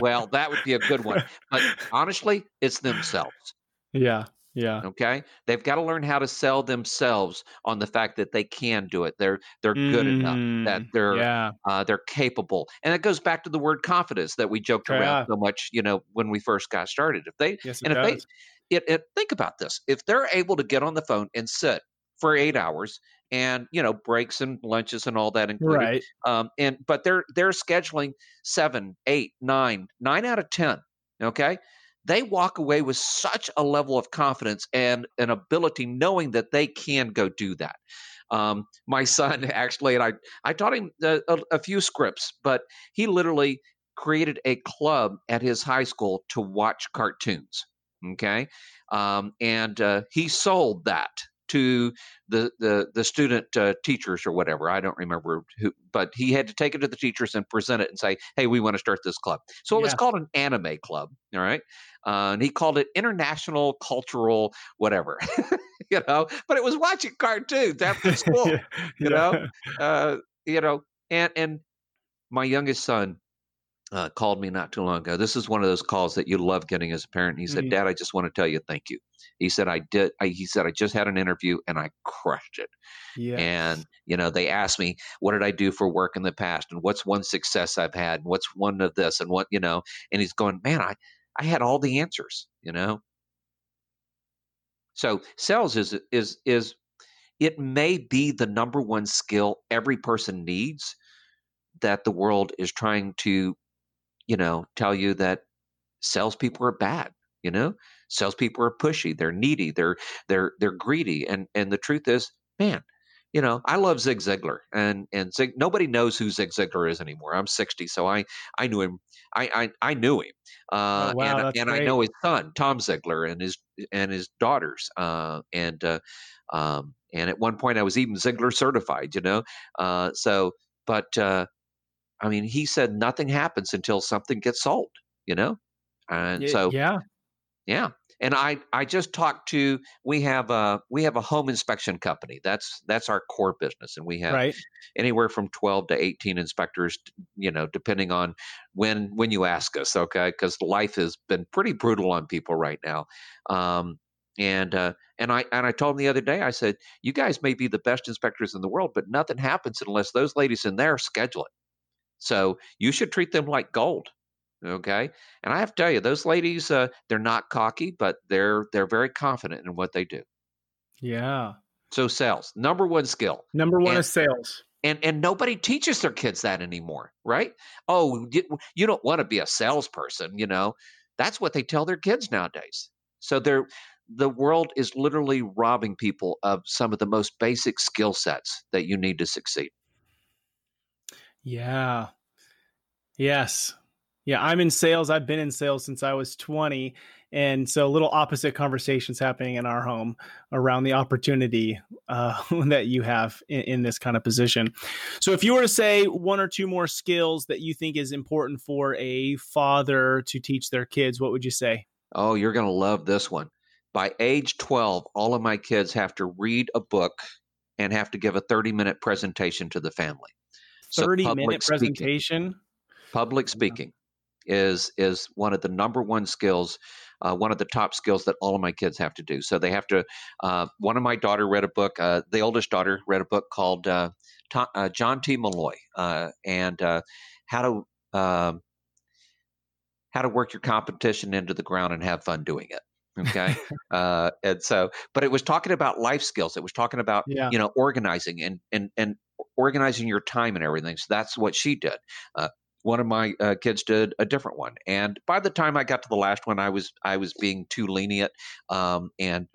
well, that would be a good one. But honestly, it's themselves. Yeah. Yeah. Okay. They've got to learn how to sell themselves on the fact that they can do it. They're they're good mm, enough. That mm, they're yeah. uh, they're capable. And it goes back to the word confidence that we joked yeah. around so much. You know, when we first got started. If they yes, and if does. they it, it, think about this, if they're able to get on the phone and sit for eight hours and you know breaks and lunches and all that included. Right. Um, and but they're they're scheduling seven, eight, nine, nine out of ten. Okay, they walk away with such a level of confidence and an ability, knowing that they can go do that. Um, my son actually, and I I taught him a, a, a few scripts, but he literally created a club at his high school to watch cartoons. Okay, um, and uh, he sold that to the the the student uh, teachers or whatever. I don't remember who, but he had to take it to the teachers and present it and say, "Hey, we want to start this club." So it was called an anime club. All right, uh, and he called it International Cultural whatever, you know. But it was watching cartoons after school, yeah. you know, uh, you know, and and my youngest son uh, called me not too long ago. This is one of those calls that you love getting as a parent. He said, mm-hmm. "Dad, I just want to tell you thank you." He said, "I did." I, he said, "I just had an interview and I crushed it." Yeah. And you know, they asked me, "What did I do for work in the past?" And what's one success I've had? And what's one of this? And what you know? And he's going, "Man, I I had all the answers." You know. So sales is is is it may be the number one skill every person needs that the world is trying to you know, tell you that salespeople are bad. You know, salespeople are pushy. They're needy. They're they're they're greedy. And and the truth is, man, you know, I love Zig Ziglar, and and Zig, nobody knows who Zig Ziglar is anymore. I'm 60, so I I knew him. I I, I knew him, uh, oh, wow, and and. I know his son Tom Ziglar and his and his daughters, uh, and uh, um, and at one point I was even Ziglar certified. You know, uh, so but uh, I mean, he said nothing happens until something gets sold, you know? And so, yeah. Yeah. And I, I just talked to we have a we have a home inspection company that's that's our core business and we have right. anywhere from 12 to 18 inspectors you know depending on when when you ask us okay because life has been pretty brutal on people right now um, and uh, and I and I told him the other day I said you guys may be the best inspectors in the world but nothing happens unless those ladies in there schedule it so you should treat them like gold. Okay. And I have to tell you, those ladies, uh, they're not cocky, but they're they're very confident in what they do. Yeah. So sales, number one skill. Number one and, is sales. And and nobody teaches their kids that anymore, right? Oh, you, you don't want to be a salesperson, you know. That's what they tell their kids nowadays. So they're the world is literally robbing people of some of the most basic skill sets that you need to succeed. Yeah. Yes. Yeah, I'm in sales. I've been in sales since I was 20. And so, little opposite conversations happening in our home around the opportunity uh, that you have in, in, this kind of position. So, if you were to say one or two more skills that you think is important for a father to teach their kids, what would you say? Oh, you're going to love this one. By age 12, all of my kids have to read a book and have to give a 30 minute presentation to the family. 30 so minute presentation. public speaking is is one of the number one skills uh, one of the top skills that all of my kids have to do. So they have to uh, one of my daughter read a book uh, the oldest daughter read a book called uh, uh, john t. Molloy uh, and how to um, how to work your competition into the ground and have fun doing it okay? Uh, and so but it was talking about life skills. It was talking about yeah. you know organizing and and and organizing your time and everything so that's what she did uh, one of my uh, kids did a different one and by the time i got to the last one i was i was being too lenient um, and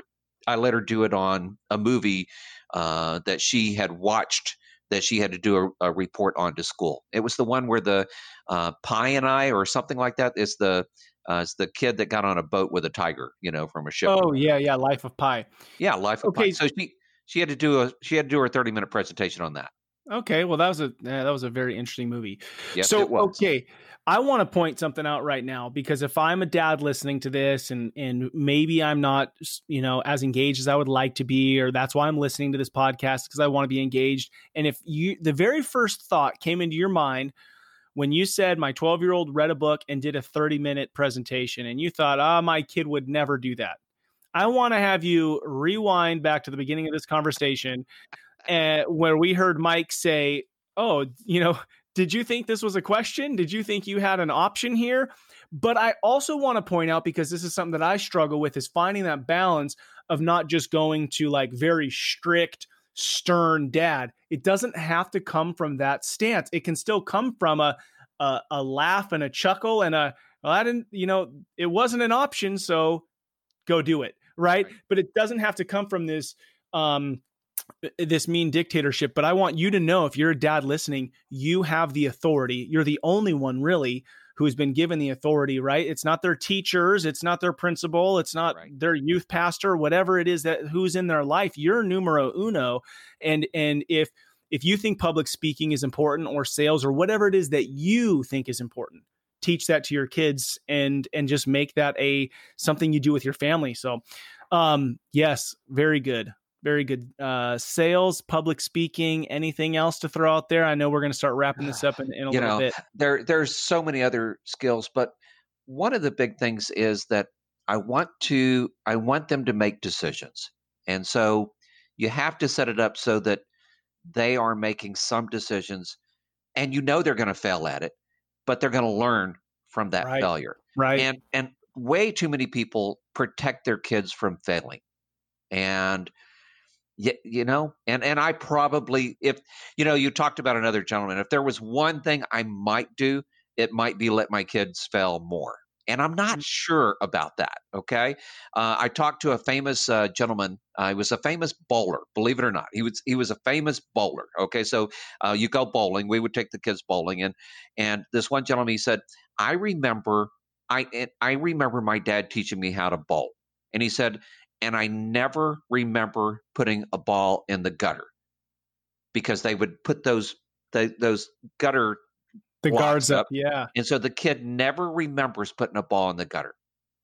i let her do it on a movie uh, that she had watched that she had to do a, a, report on to school it was the one where the uh, Pi and i or something like that is the uh, it's the kid that got on a boat with a tiger, you know, from a ship. Oh yeah, yeah, Life of Pi. Yeah, Life of okay. Pi. So she she had to do a she had to do her thirty minute presentation on that. Okay, well that was a that was a very interesting movie. Yes, so okay, I want to point something out right now because if I'm a dad listening to this and and maybe I'm not you know as engaged as I would like to be, or that's why I'm listening to this podcast because I want to be engaged. And if you the very first thought came into your mind when you said my 12 year old read a book and did a 30 minute presentation and you thought, ah, oh, my kid would never do that. I want to have you rewind back to the beginning of this conversation uh, where we heard Mike say, oh, you know, did you think this was a question? Did you think you had an option here? But I also want to point out because this is something that I struggle with is finding that balance of not just going to like very strict, stern dad. It doesn't have to come from that stance. It can still come from a a, a laugh and a chuckle and a well, I didn't, you know, it wasn't an option, so go do it, right? right. But it doesn't have to come from this um this mean dictatorship, but I want you to know if you're a dad listening, you have the authority. You're the only one really who's been given the authority, right? It's not their teachers, it's not their principal, it's not right. their youth pastor, whatever it is that who's in their life. You're numero uno. And and if if you think public speaking is important or sales or whatever it is that you think is important, teach that to your kids and and just make that a something you do with your family. So um yes, very good very good uh, sales, public speaking. Anything else to throw out there? I know we're going to start wrapping this up in, in a you little know, bit. There, there's so many other skills, but one of the big things is that I want to, I want them to make decisions, and so you have to set it up so that they are making some decisions, and you know they're going to fail at it, but they're going to learn from that right. failure. Right. And and way too many people protect their kids from failing, and you, you know and and i probably if you know you talked about another gentleman if there was one thing i might do it might be let my kids fail more and i'm not mm. sure about that okay uh, i talked to a famous uh, gentleman uh, he was a famous bowler believe it or not he was he was a famous bowler okay so uh, you go bowling we would take the kids bowling and and this one gentleman he said i remember i i remember my dad teaching me how to bowl and he said and I never remember putting a ball in the gutter because they would put those the, those gutter the guards up, up, yeah. And so the kid never remembers putting a ball in the gutter.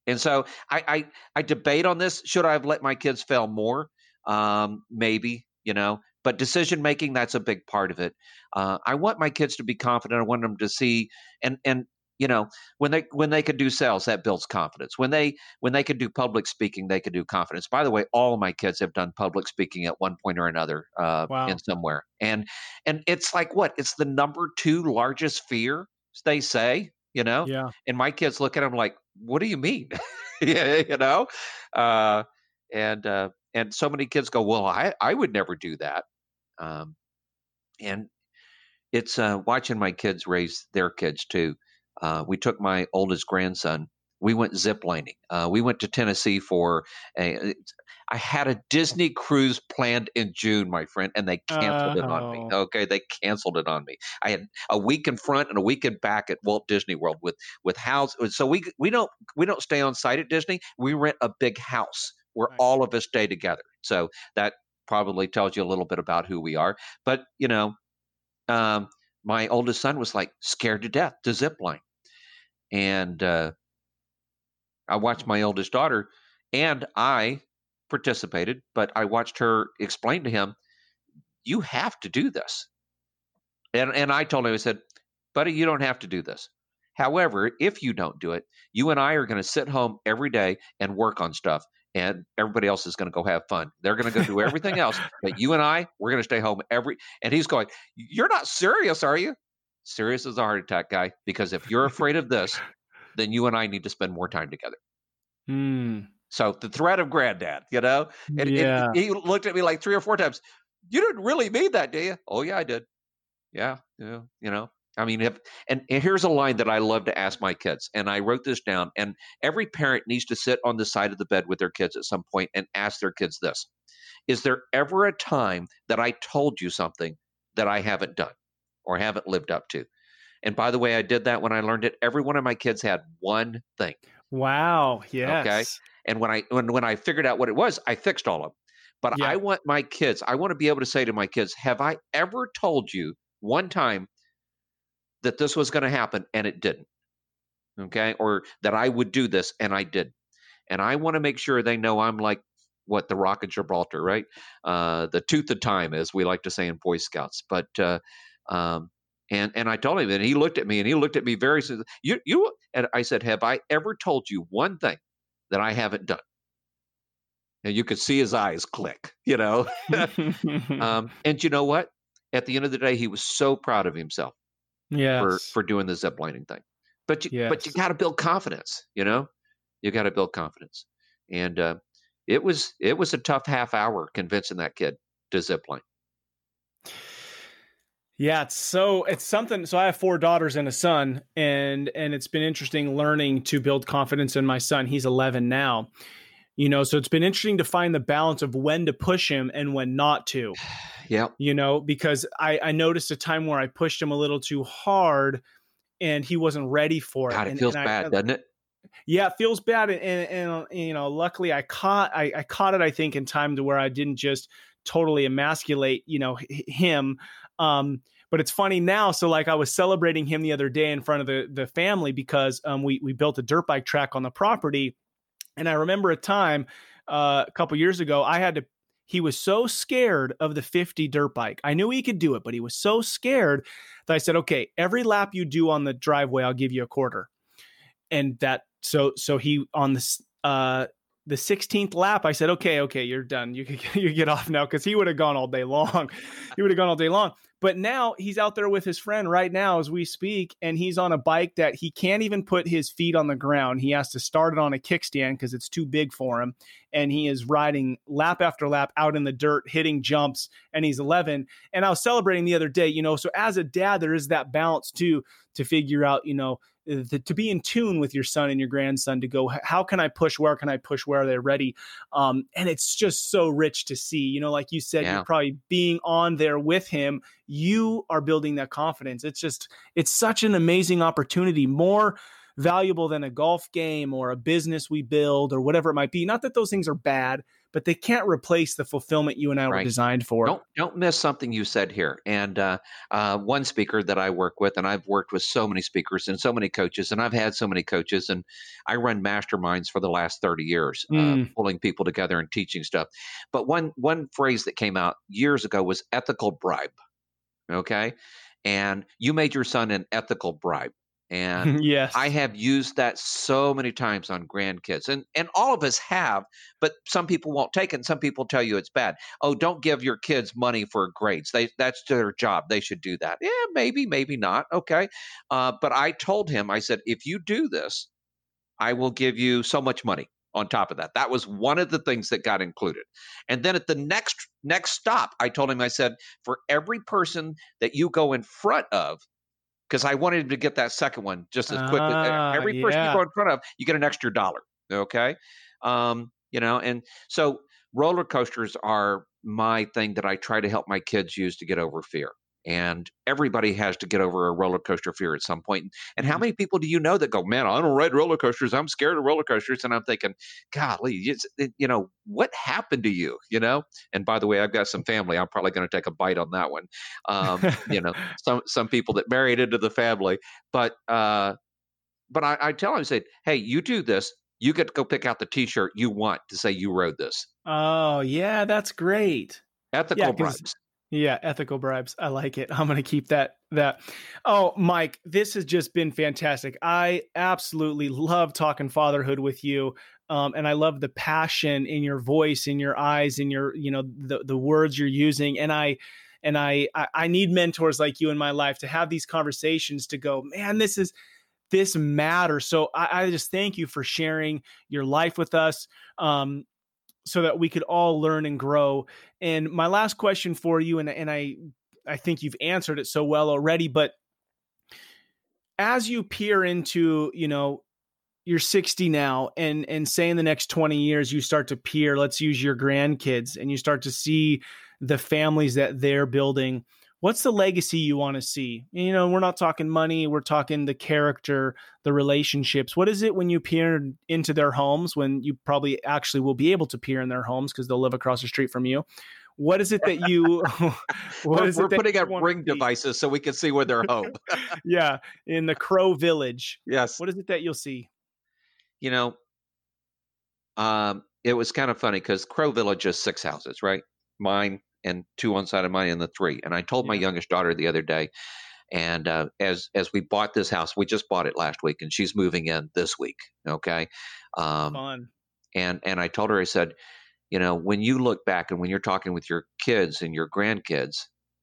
And so I I, I debate on this. Should I have let my kids fail more? Um, maybe you know, but decision making that's a big part of it. Uh, I want my kids to be confident. I want them to see and and you know when they when they can do sales that builds confidence. When they when they can do public speaking they can do confidence. By the way all my kids have done public speaking at one point or another uh, wow. in somewhere. And and it's like what? It's the number two largest fear they say you know? Yeah. And my kids look at them like what do you mean? Yeah you know? Uh, and uh, and so many kids go well i i would never do that. Um, and it's uh, watching my kids raise their kids too uh, we took my oldest grandson. We went ziplining. Uh, we went to Tennessee for a. I had a Disney cruise planned in June, my friend, and they canceled it on me. Oh. Okay, they canceled it on me. I had a week in front and a week in back at Walt Disney World with with house. So we we don't we don't stay on site at Disney. We rent a big house where right. all of us stay together. So that probably tells you a little bit about who we are. But you know, um, my oldest son was like scared to death to zip line. And uh, I watched my eldest daughter, and I participated, but I watched her explain to him, "You have to do this." And and I told him, I said, "Buddy, you don't have to do this. However, if you don't do it, you and I are going to sit home every day and work on stuff, and everybody else is going to go have fun. They're going to go do everything else, but you and I, we're going to stay home every." And he's going, "You're not serious, are you?" Serious as a heart attack guy because if you're afraid of this, then you and I need to spend more time together. Hmm. So the threat of granddad, you know, and, yeah. he looked at me like three or four times. You didn't really mean that, do you? Oh yeah, I did. Yeah, yeah, you know. I mean, if and, and here's a line that I love to ask my kids, and I wrote this down. And every parent needs to sit on the side of the bed with their kids at some point and ask their kids this: Is there ever a time that I told you something that I haven't done? Or haven't lived up to. And by the way, I did that when I learned it. Every one of my kids had one thing. Wow. Yes. Okay. And when I when when I figured out what it was, I fixed all of them. But yeah. I want my kids, I want to be able to say to my kids, have I ever told you one time that this was going to happen and it didn't? Okay. Or that I would do this and I did. And I want to make sure they know I'm like what the Rock of Gibraltar, right? Uh, the tooth of time, as we like to say in Boy Scouts. But uh, um, and and I told him, and he looked at me, and he looked at me very. You you. And I said, "Have I ever told you one thing that I haven't done?" And you could see his eyes click, you know. um, and you know what? At the end of the day, he was so proud of himself. Yeah. For for doing the ziplining thing. But you, yes. but you got to build confidence. You know, you got to build confidence. And uh, it was it was a tough half hour convincing that kid to zipline. Yeah, it's so it's something. So I have four daughters and a son, and and it's been interesting learning to build confidence in my son. He's 11 now, you know. So it's been interesting to find the balance of when to push him and when not to. Yeah, you know, because I I noticed a time where I pushed him a little too hard, and he wasn't ready for it. God, it and, feels and bad, I, doesn't it? Yeah, it feels bad, and, and, and you know, luckily I caught I, I caught it. I think in time to where I didn't just totally emasculate, you know, him. Um, but it's funny now. So like I was celebrating him the other day in front of the the family because um, we we built a dirt bike track on the property, and I remember a time uh, a couple years ago I had to. He was so scared of the 50 dirt bike. I knew he could do it, but he was so scared that I said, "Okay, every lap you do on the driveway, I'll give you a quarter." And that so so he on this uh the 16th lap, I said, okay, okay, you're done. You you get off now because he would have gone all day long. he would have gone all day long. But now he's out there with his friend right now as we speak, and he's on a bike that he can't even put his feet on the ground. He has to start it on a kickstand because it's too big for him. And he is riding lap after lap out in the dirt, hitting jumps, and he's 11. And I was celebrating the other day, you know. So as a dad, there is that balance too to figure out, you know, the, to be in tune with your son and your grandson to go how can i push where? Can i push where? Are they're ready. Um, and it's just so rich to see you know like you said yeah. you're probably being on there with him. You are building that confidence. It's just it's such an amazing opportunity. More valuable than a golf game or a business we build or whatever it might be not that those things are bad but they can't replace the fulfillment you and I right. were designed for. Don't don't miss something you said here. And uh, uh, one speaker that I work with, and I've worked with so many speakers and so many coaches, and I've had so many coaches, and I run masterminds for the last thirty years, uh, mm. uh, pulling people together and teaching stuff. But one one phrase that came out years ago was ethical bribe. Okay, and you made your son an ethical bribe. And yes. I have used that so many times on grandkids. And and all of us have, but some people won't take it and some people tell you it's bad. Oh, don't give your kids money for grades. They that's their job. They should do that. Yeah, maybe, maybe not. Okay. Uh, but I told him, I said, if you do this, I will give you so much money on top of that. That was one of the things that got included. And then at the next next stop, I told him, I said, for every person that you go in front of because I wanted to get that second one just as quickly. Uh, Every yeah. person you go in front of, you get an extra dollar. Okay, um, you know, and so roller coasters are my thing that I try to help my kids use to get over fear and everybody has to get over a roller coaster fear at some point. And how mm-hmm. many people do you know that go, man, I don't ride roller coasters. I'm scared of roller coasters. And I'm thinking, golly, you know, what happened to you? You know. And by the way, I've got some family. I'm probably going to take a bite on that one. Um, you know, some some people that married into the family, but uh, but I, I tell them, I say, hey, you do this. You get to go pick out the T-shirt you want to say you rode this. Oh yeah, that's great. Ethical yeah, bribes. Yeah, ethical bribes. I like it. I'm going to keep that that. Oh, Mike, this has just been fantastic. I absolutely love talking fatherhood with you. Um, and I love the passion in your voice, in your eyes, in your, you know, the the words you're using. And I and I I, need mentors like you in my life to have these conversations to go, man, this is this matters. So I, I, just thank you for sharing your life with us. Um, so that we could all learn and grow. And my last question for you, and, and I, I think you've answered it so well already, but as you peer into, you know, you're 60 now and and say in the next 20 years you start to peer let's use your grandkids and you start to see the families that they're building what's the legacy you want to see? You know, we're not talking money, we're talking the character, the relationships. What is it when you peer into their homes when you probably actually will be able to peer in their homes because they'll live across the street from you? What is it that you? what we're, we're putting up ring devices so we can see where they're home. yeah, in the Crow Village. Yes. What is it that you'll see? You know, um, it was kind of funny because Crow Village is six houses, right? Mine, and two on side of mine and the three. And I told yeah. my youngest daughter the other day, and uh, as as we bought this house, we just bought it last week, and she's moving in this week. Okay, um, fun. And and I told her, I said, you know, when you look back and when you're talking with your kids and your grandkids,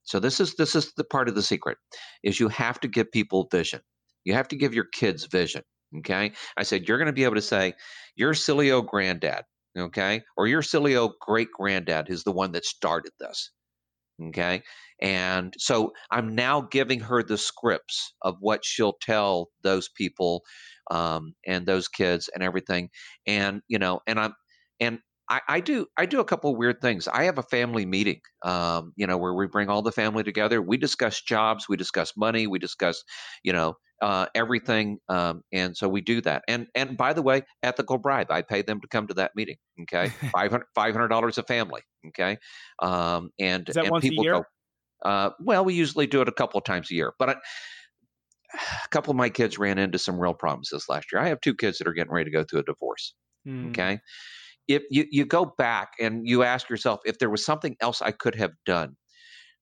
so this is this is the part of the secret is you have to give people vision. You have to give your kids vision. Okay. I said, you're going to be able to say, your silly old granddad, okay, or your silly old great granddad is the one that started this. Okay. And so I'm now giving her the scripts of what she'll tell those people um, and those kids and everything. And, you know, and I'm, and I, I, do I do a couple weird things. I have a family meeting, um, you know, where we bring all the family together. We discuss jobs, we discuss money, we discuss, you know, uh, everything, um, and so we do that. And and by the way, ethical bribe. I pay them to come to that meeting. Okay, 500 dollars a family. Okay, um, and and once people a year? go. Uh, well, we usually do it a couple of times a year, but. I, a couple of my kids ran into some real problems this last year. I have two kids that are getting ready to go through a divorce. Hmm. Okay if you, you go back and you ask yourself if there was something else I could have done.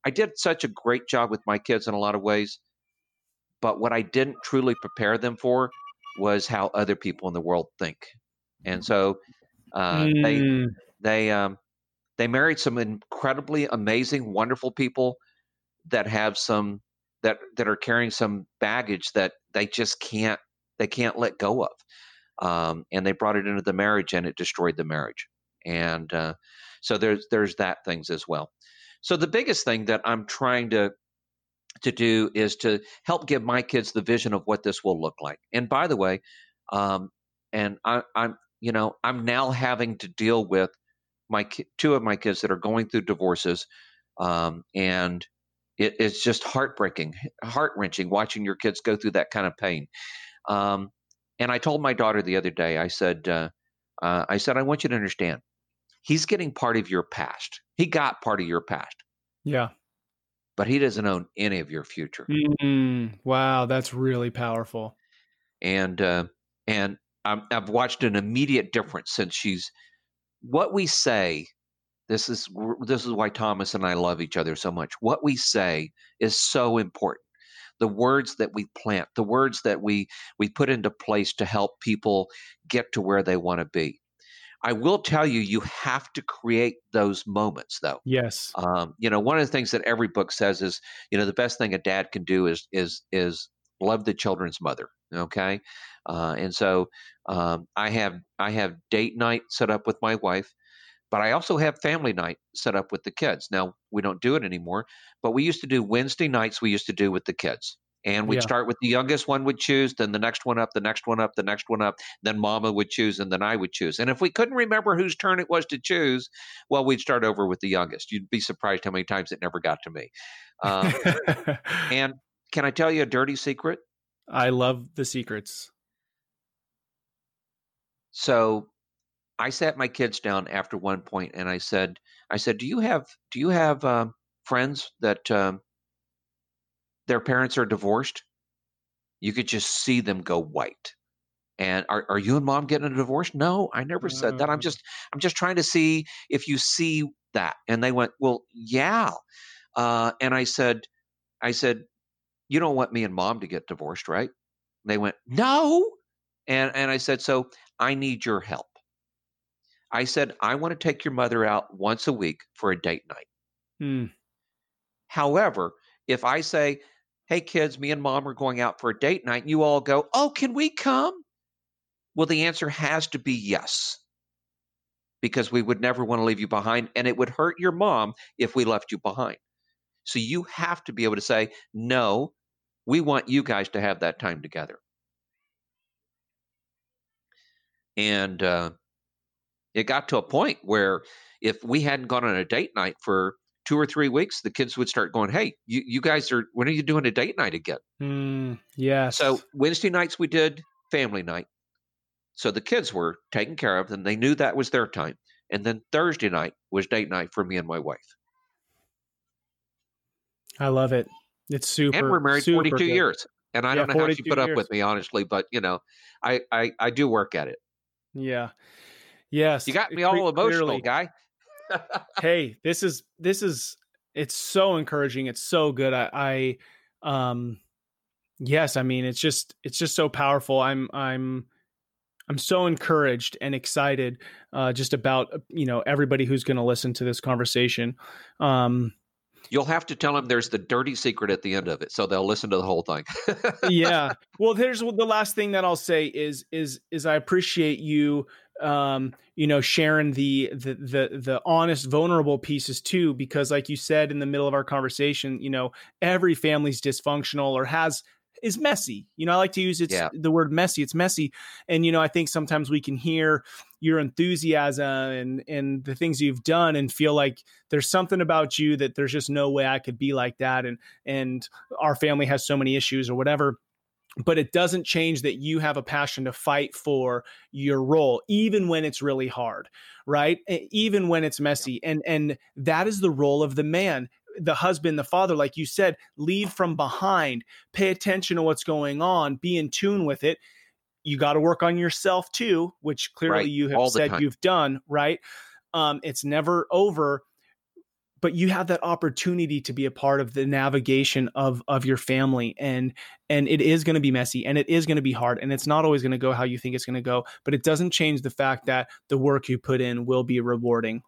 I did such a great job with my kids in a lot of ways, but what I didn't truly prepare them for was how other people in the world think. And so uh, Mm. they they um, they married some incredibly amazing, wonderful people that have some that that are carrying some baggage that they just can't they can't let go of um, and they brought it into the marriage and it destroyed the marriage. And uh, so there's there's that things as well. So the biggest thing that i'm trying to to do is to help give my kids the vision of what this will look like. And by the way um, and I, i'm you know i'm now having to deal with my ki- two of my kids that are going through divorces um, and it, it's just heartbreaking heart wrenching watching your kids go through that kind of pain. Um, and I told my daughter the other day, I said, uh, uh, I said, I want you to understand, he's getting part of your past. He got part of your past, Yeah. but he doesn't own any of your future. Mm, wow, that's really powerful. And uh, and i I've watched an immediate difference since she's what we say. This is this is why Thomas and I love each other so much. What we say is so important. The words that we plant, the words that we we put into place to help people get to where they want to be. I will tell you, you have to create those moments, though. Yes. Um, you know, one of the things that every book says is, you know, the best thing a dad can do is is is love the children's mother. Okay, uh, and so um, I have I have date night set up with my wife, but I also have family night set up with the kids. Now we don't do it anymore, but we used to do Wednesday nights. We used to do with the kids. And we'd Yeah. start with the youngest one would choose, then the next one up, the next one up, the next one up, then mama would choose, and then I would choose. And if we couldn't remember whose turn it was to choose, well, we'd start over with the youngest. You'd be surprised how many times it never got to me. Um, and can I tell you a dirty secret? I love the secrets. So I sat my kids down after one point and I said, I said, do you have do you have um, friends that um, their parents are divorced? You could just see them go white. And are, are you and mom getting a divorce? No, I never said that. I'm Mm. just I'm just trying to see if you see that. And they went, well, yeah. Uh, and I said, I said, you don't want me and mom to get divorced, right? And they went, no. And and I said, so I need your help. I said, I want to take your mother out once a week for a date night. Hmm. However, if I say, hey, kids, me and mom are going out for a date night, and you all go, oh, can we come? Well, the answer has to be yes, because we would never want to leave you behind, and it would hurt your mom if we left you behind. So you have to be able to say, no, we want you guys to have that time together. And uh, it got to a point where if we hadn't gone on a date night for two or three weeks, the kids would start going, "Hey, you, you guys are when are you doing a date night again?" Hmm. Yes. So Wednesday nights we did family night, so the kids were taken care of, and they knew that was their time. And then Thursday night was date night for me and my wife, I love it. It's super. and we're married forty two years. And I Yeah, don't know how she 42 put up with me, honestly, but you know, I I, I do work at it. Yeah. Yes. You got me all emotional, clearly. guy. hey, this is this is it's so encouraging. It's so good. I, I um yes, I mean it's just it's just so powerful. I'm I'm I'm so encouraged and excited uh just about uh, you know everybody who's going to listen to this conversation. Um You'll have to tell them there's the dirty secret at the end of it, so they'll listen to the whole thing. yeah. Well, there's the last thing that I'll say is is is I appreciate you um you know sharing the the the the honest vulnerable pieces too because like you said in the middle of our conversation you know every family's dysfunctional or has is messy. You know, I like to use it's yeah. the word messy. It's messy. And you know, I think sometimes we can hear your enthusiasm and and the things you've done and feel like there's something about you that there's just no way I could be like that and and our family has so many issues or whatever but it doesn't change that you have a passion to fight for your role even when it's really hard right even when it's messy and and that is the role of the man the husband, the father, like you said, leave from behind, pay attention to what's going on, be in tune with it. You got to work on yourself too, which clearly right. you have said you've done, right? Um, it's never over, but you have that opportunity to be a part of the navigation of of your family and and it is going to be messy and it is going to be hard and it's not always going to go how you think it's going to go but it doesn't change the fact that the work you put in will be rewarding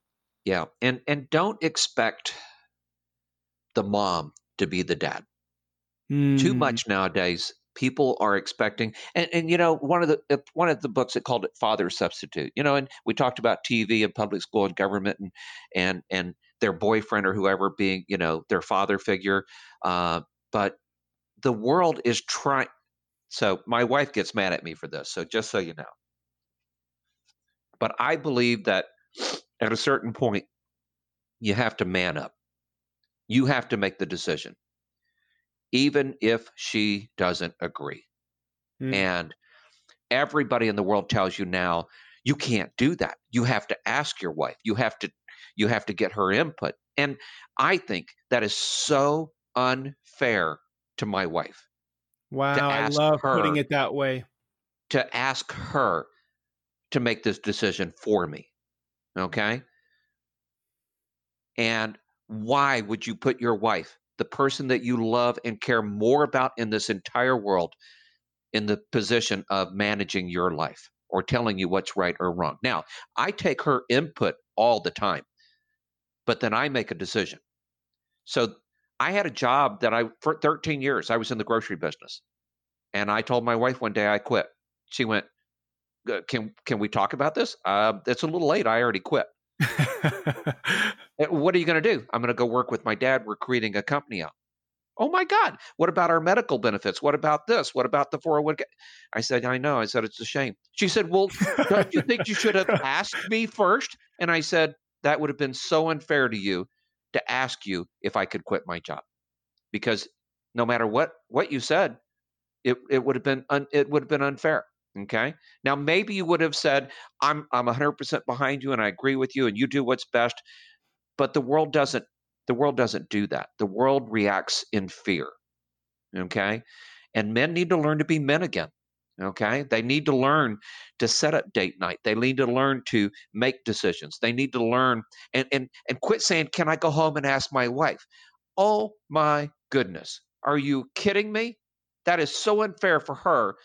yeah and and don't expect the mom to be the dad. Mm. Too hmm. much nowadays. People are expecting, and, and you know, one of the uh, one of the books that called it father substitute. You know, and we talked about TV and public school and government and and and their boyfriend or whoever being you know their father figure. Uh, but the world is trying. So my wife gets mad at me for this. So just so you know, but I believe that at a certain point, you have to man up. You have to make the decision, even if she doesn't agree. Mm. And everybody in the world tells you now you can't do that. You have to ask your wife. You have to you have to get her input. And I think that is so unfair to my wife. Wow, I love her, putting it that way. To ask her to make this decision for me. Okay? And why would you put your wife, the person that you love and care more about in this entire world, in the position of managing your life or telling you what's right or wrong? Now, I take her input all the time, but then I make a decision. So I had a job that I, for 13 years, I was in the grocery business. And I told my wife one day I quit. She went, can can we talk about this? Uh, it's a little late. I already quit. Eh, what are you going to do? I'm going to go work with my dad. We're creating a company out. Oh my God. What about our medical benefits? What about this? What about the 401k? I said, I know. I said, it's a shame. She said, Well, don't you think you should have asked me first? And I said, That would have been so unfair to you to ask you if I could quit my job. Because no matter what what you said, it, it would have been un, it would have been unfair. Okay. Now maybe you would have said, I'm I'm 100% behind you and I agree with you and you do what's best but the world doesn't the world doesn't do that. The world reacts in fear. Okay? And men need to learn to be men again. Okay? They need to learn to set up date night. They need to learn to make decisions. They need to learn and and and quit saying, "Can I go home and ask my wife?" Oh my goodness. Are you kidding me? That is so unfair for her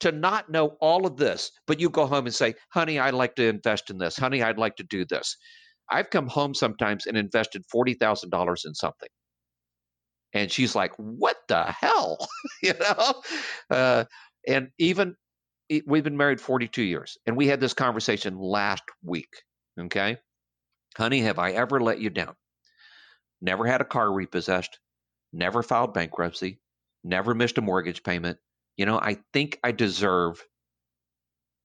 to not know all of this, but you go home and say, "Honey, I'd like to invest in this. Honey, I'd like to do this." I've come home sometimes and invested $40,000 in something. And she's like, what the hell? you know? Uh, and even we've been married 42 years and we had this conversation last week. Okay. Honey, have I ever let you down? Never had a car repossessed, never filed bankruptcy, never missed a mortgage payment. You know, I think I deserve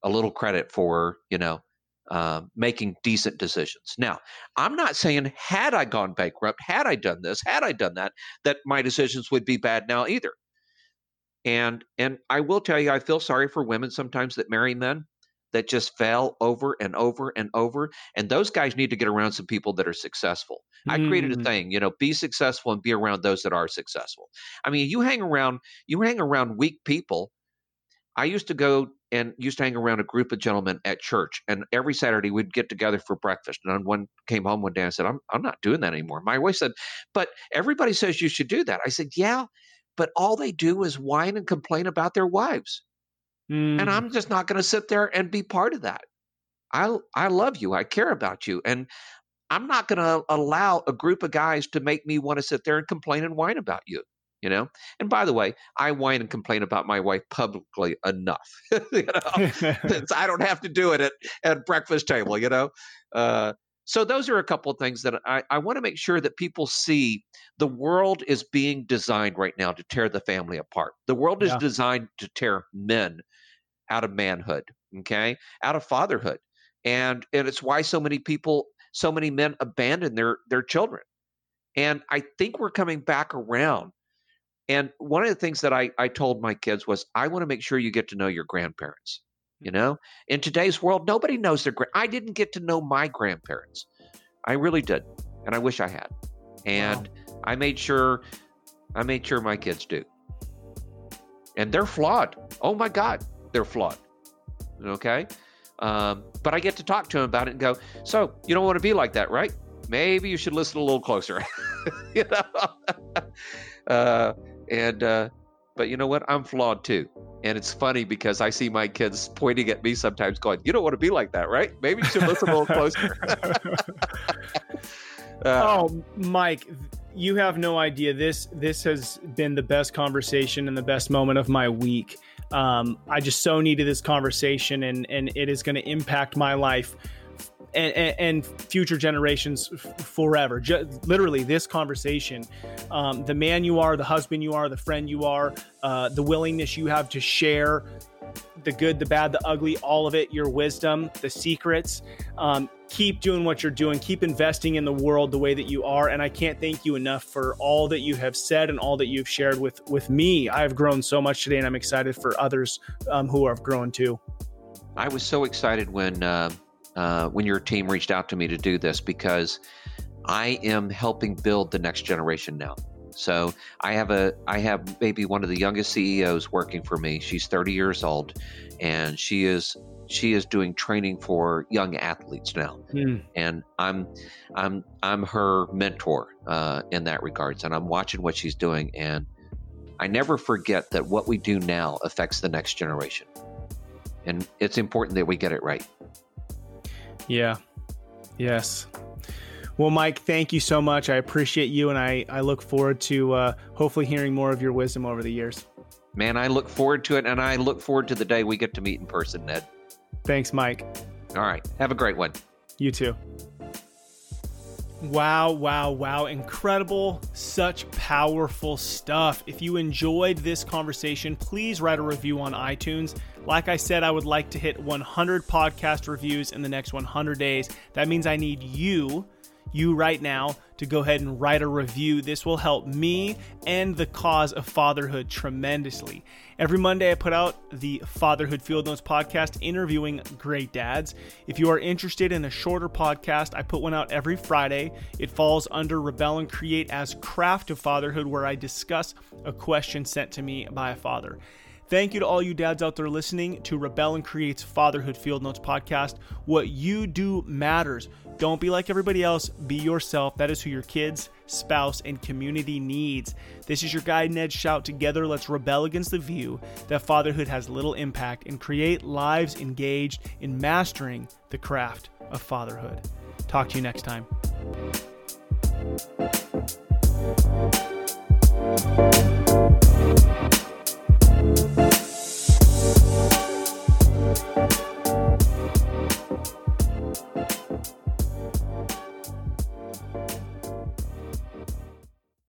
a little credit for, you know, uh, making decent decisions. Now, I'm not saying had I gone bankrupt, had I done this, had I done that, that my decisions would be bad now either. And and I will tell you, I feel sorry for women sometimes that marry men that just fail over and over and over. And those guys need to get around some people that are successful. Mm. I created a mm. thing, you know, be successful and be around those that are successful. I mean, you hang around, you hang around weak people. I used to go and used to hang around a group of gentlemen at church. And every Saturday we'd get together for breakfast. And one came home one day and said, I'm, I'm not doing that anymore. My wife said, But everybody says you should do that. I said, Yeah, but all they do is whine and complain about their wives. Mm. And I'm just not going to sit there and be part of that. I, I love you. I care about you. And I'm not going to allow a group of guys to make me want to sit there and complain and whine about you you know and by the way i whine and complain about my wife publicly enough you know i don't have to do it at, at breakfast table you know uh, so those are a couple of things that I, I want to make sure that people see the world is being designed right now to tear the family apart. The world is yeah. designed to tear men out of manhood okay? Out of fatherhood. And and it's why so many people so many men abandon their their children. And i think we're coming back around. And one of the things that I, I told my kids was, I want to make sure you get to know your grandparents. You know, in today's world, nobody knows their. I didn't get to know my grandparents. I really did, and I wish I had. And wow. I made sure, I made sure my kids do. And they're flawed. Oh my God, they're flawed. Okay, um, but I get to talk to them about it and go. So you don't want to be like that, right? Maybe you should listen a little closer. you know. uh, and uh, but you know what? I'm flawed too. And it's funny because I see my kids pointing at me sometimes going, You don't want to be like that, right? Maybe you should listen a little closer. uh, oh, Mike, you have no idea. This this has been the best conversation and the best moment of my week. Um, I just so needed this conversation and and it is going to impact my life and, and, and future generations f- forever. Just, literally, this conversation, um, the man you are, the husband you are, the friend you are, uh, the willingness you have to share the good, the bad, the ugly, all of it, your wisdom, the secrets. Um, keep doing what you're doing. Keep investing in the world the way that you are. And I can't thank you enough for all that you have said and all that you've shared with with me. I have grown so much today, and I'm excited for others um, who have grown too. I was so excited when. Uh uh, when your team reached out to me to do this because I am helping build the next generation now. So I have a I have maybe one of the youngest CEOs working for me. She's 30 years old, and she is she is doing training for young athletes now, mm. and I'm I'm I'm her mentor uh, in that regards, and I'm watching what she's doing, and I never forget that what we do now affects the next generation, and it's important that we get it right. Yeah. Yes. Well, Mike, thank you so much. I appreciate you, and I, I look forward to uh, hopefully hearing more of your wisdom over the years. Man, I look forward to it, and I look forward to the day we get to meet in person, Ned. Thanks, Mike. All right. Have a great one. You too. Wow, wow, wow. Incredible. Such powerful stuff. If you enjoyed this conversation, please write a review on iTunes. Like I said, I would like to hit 100 podcast reviews in the next 100 days. That means I need you you right now to go ahead and write a review. This will help me and the cause of fatherhood tremendously. Every Monday, I put out the Fatherhood Field Notes podcast interviewing great dads. If you are interested in a shorter podcast, I put one out every Friday. It falls under Rebel and Create as Craft of Fatherhood, where I discuss a question sent to me by a father. Thank you to all you dads out there listening to Rebel and Create's Fatherhood Field Notes podcast. What you do matters. Don't be like everybody else. Be yourself. That is who your kids, spouse, and community needs. This is your guide, Ned Shout. Together, let's rebel against the view that fatherhood has little impact and create lives engaged in mastering the craft of fatherhood. Talk to you next time. You.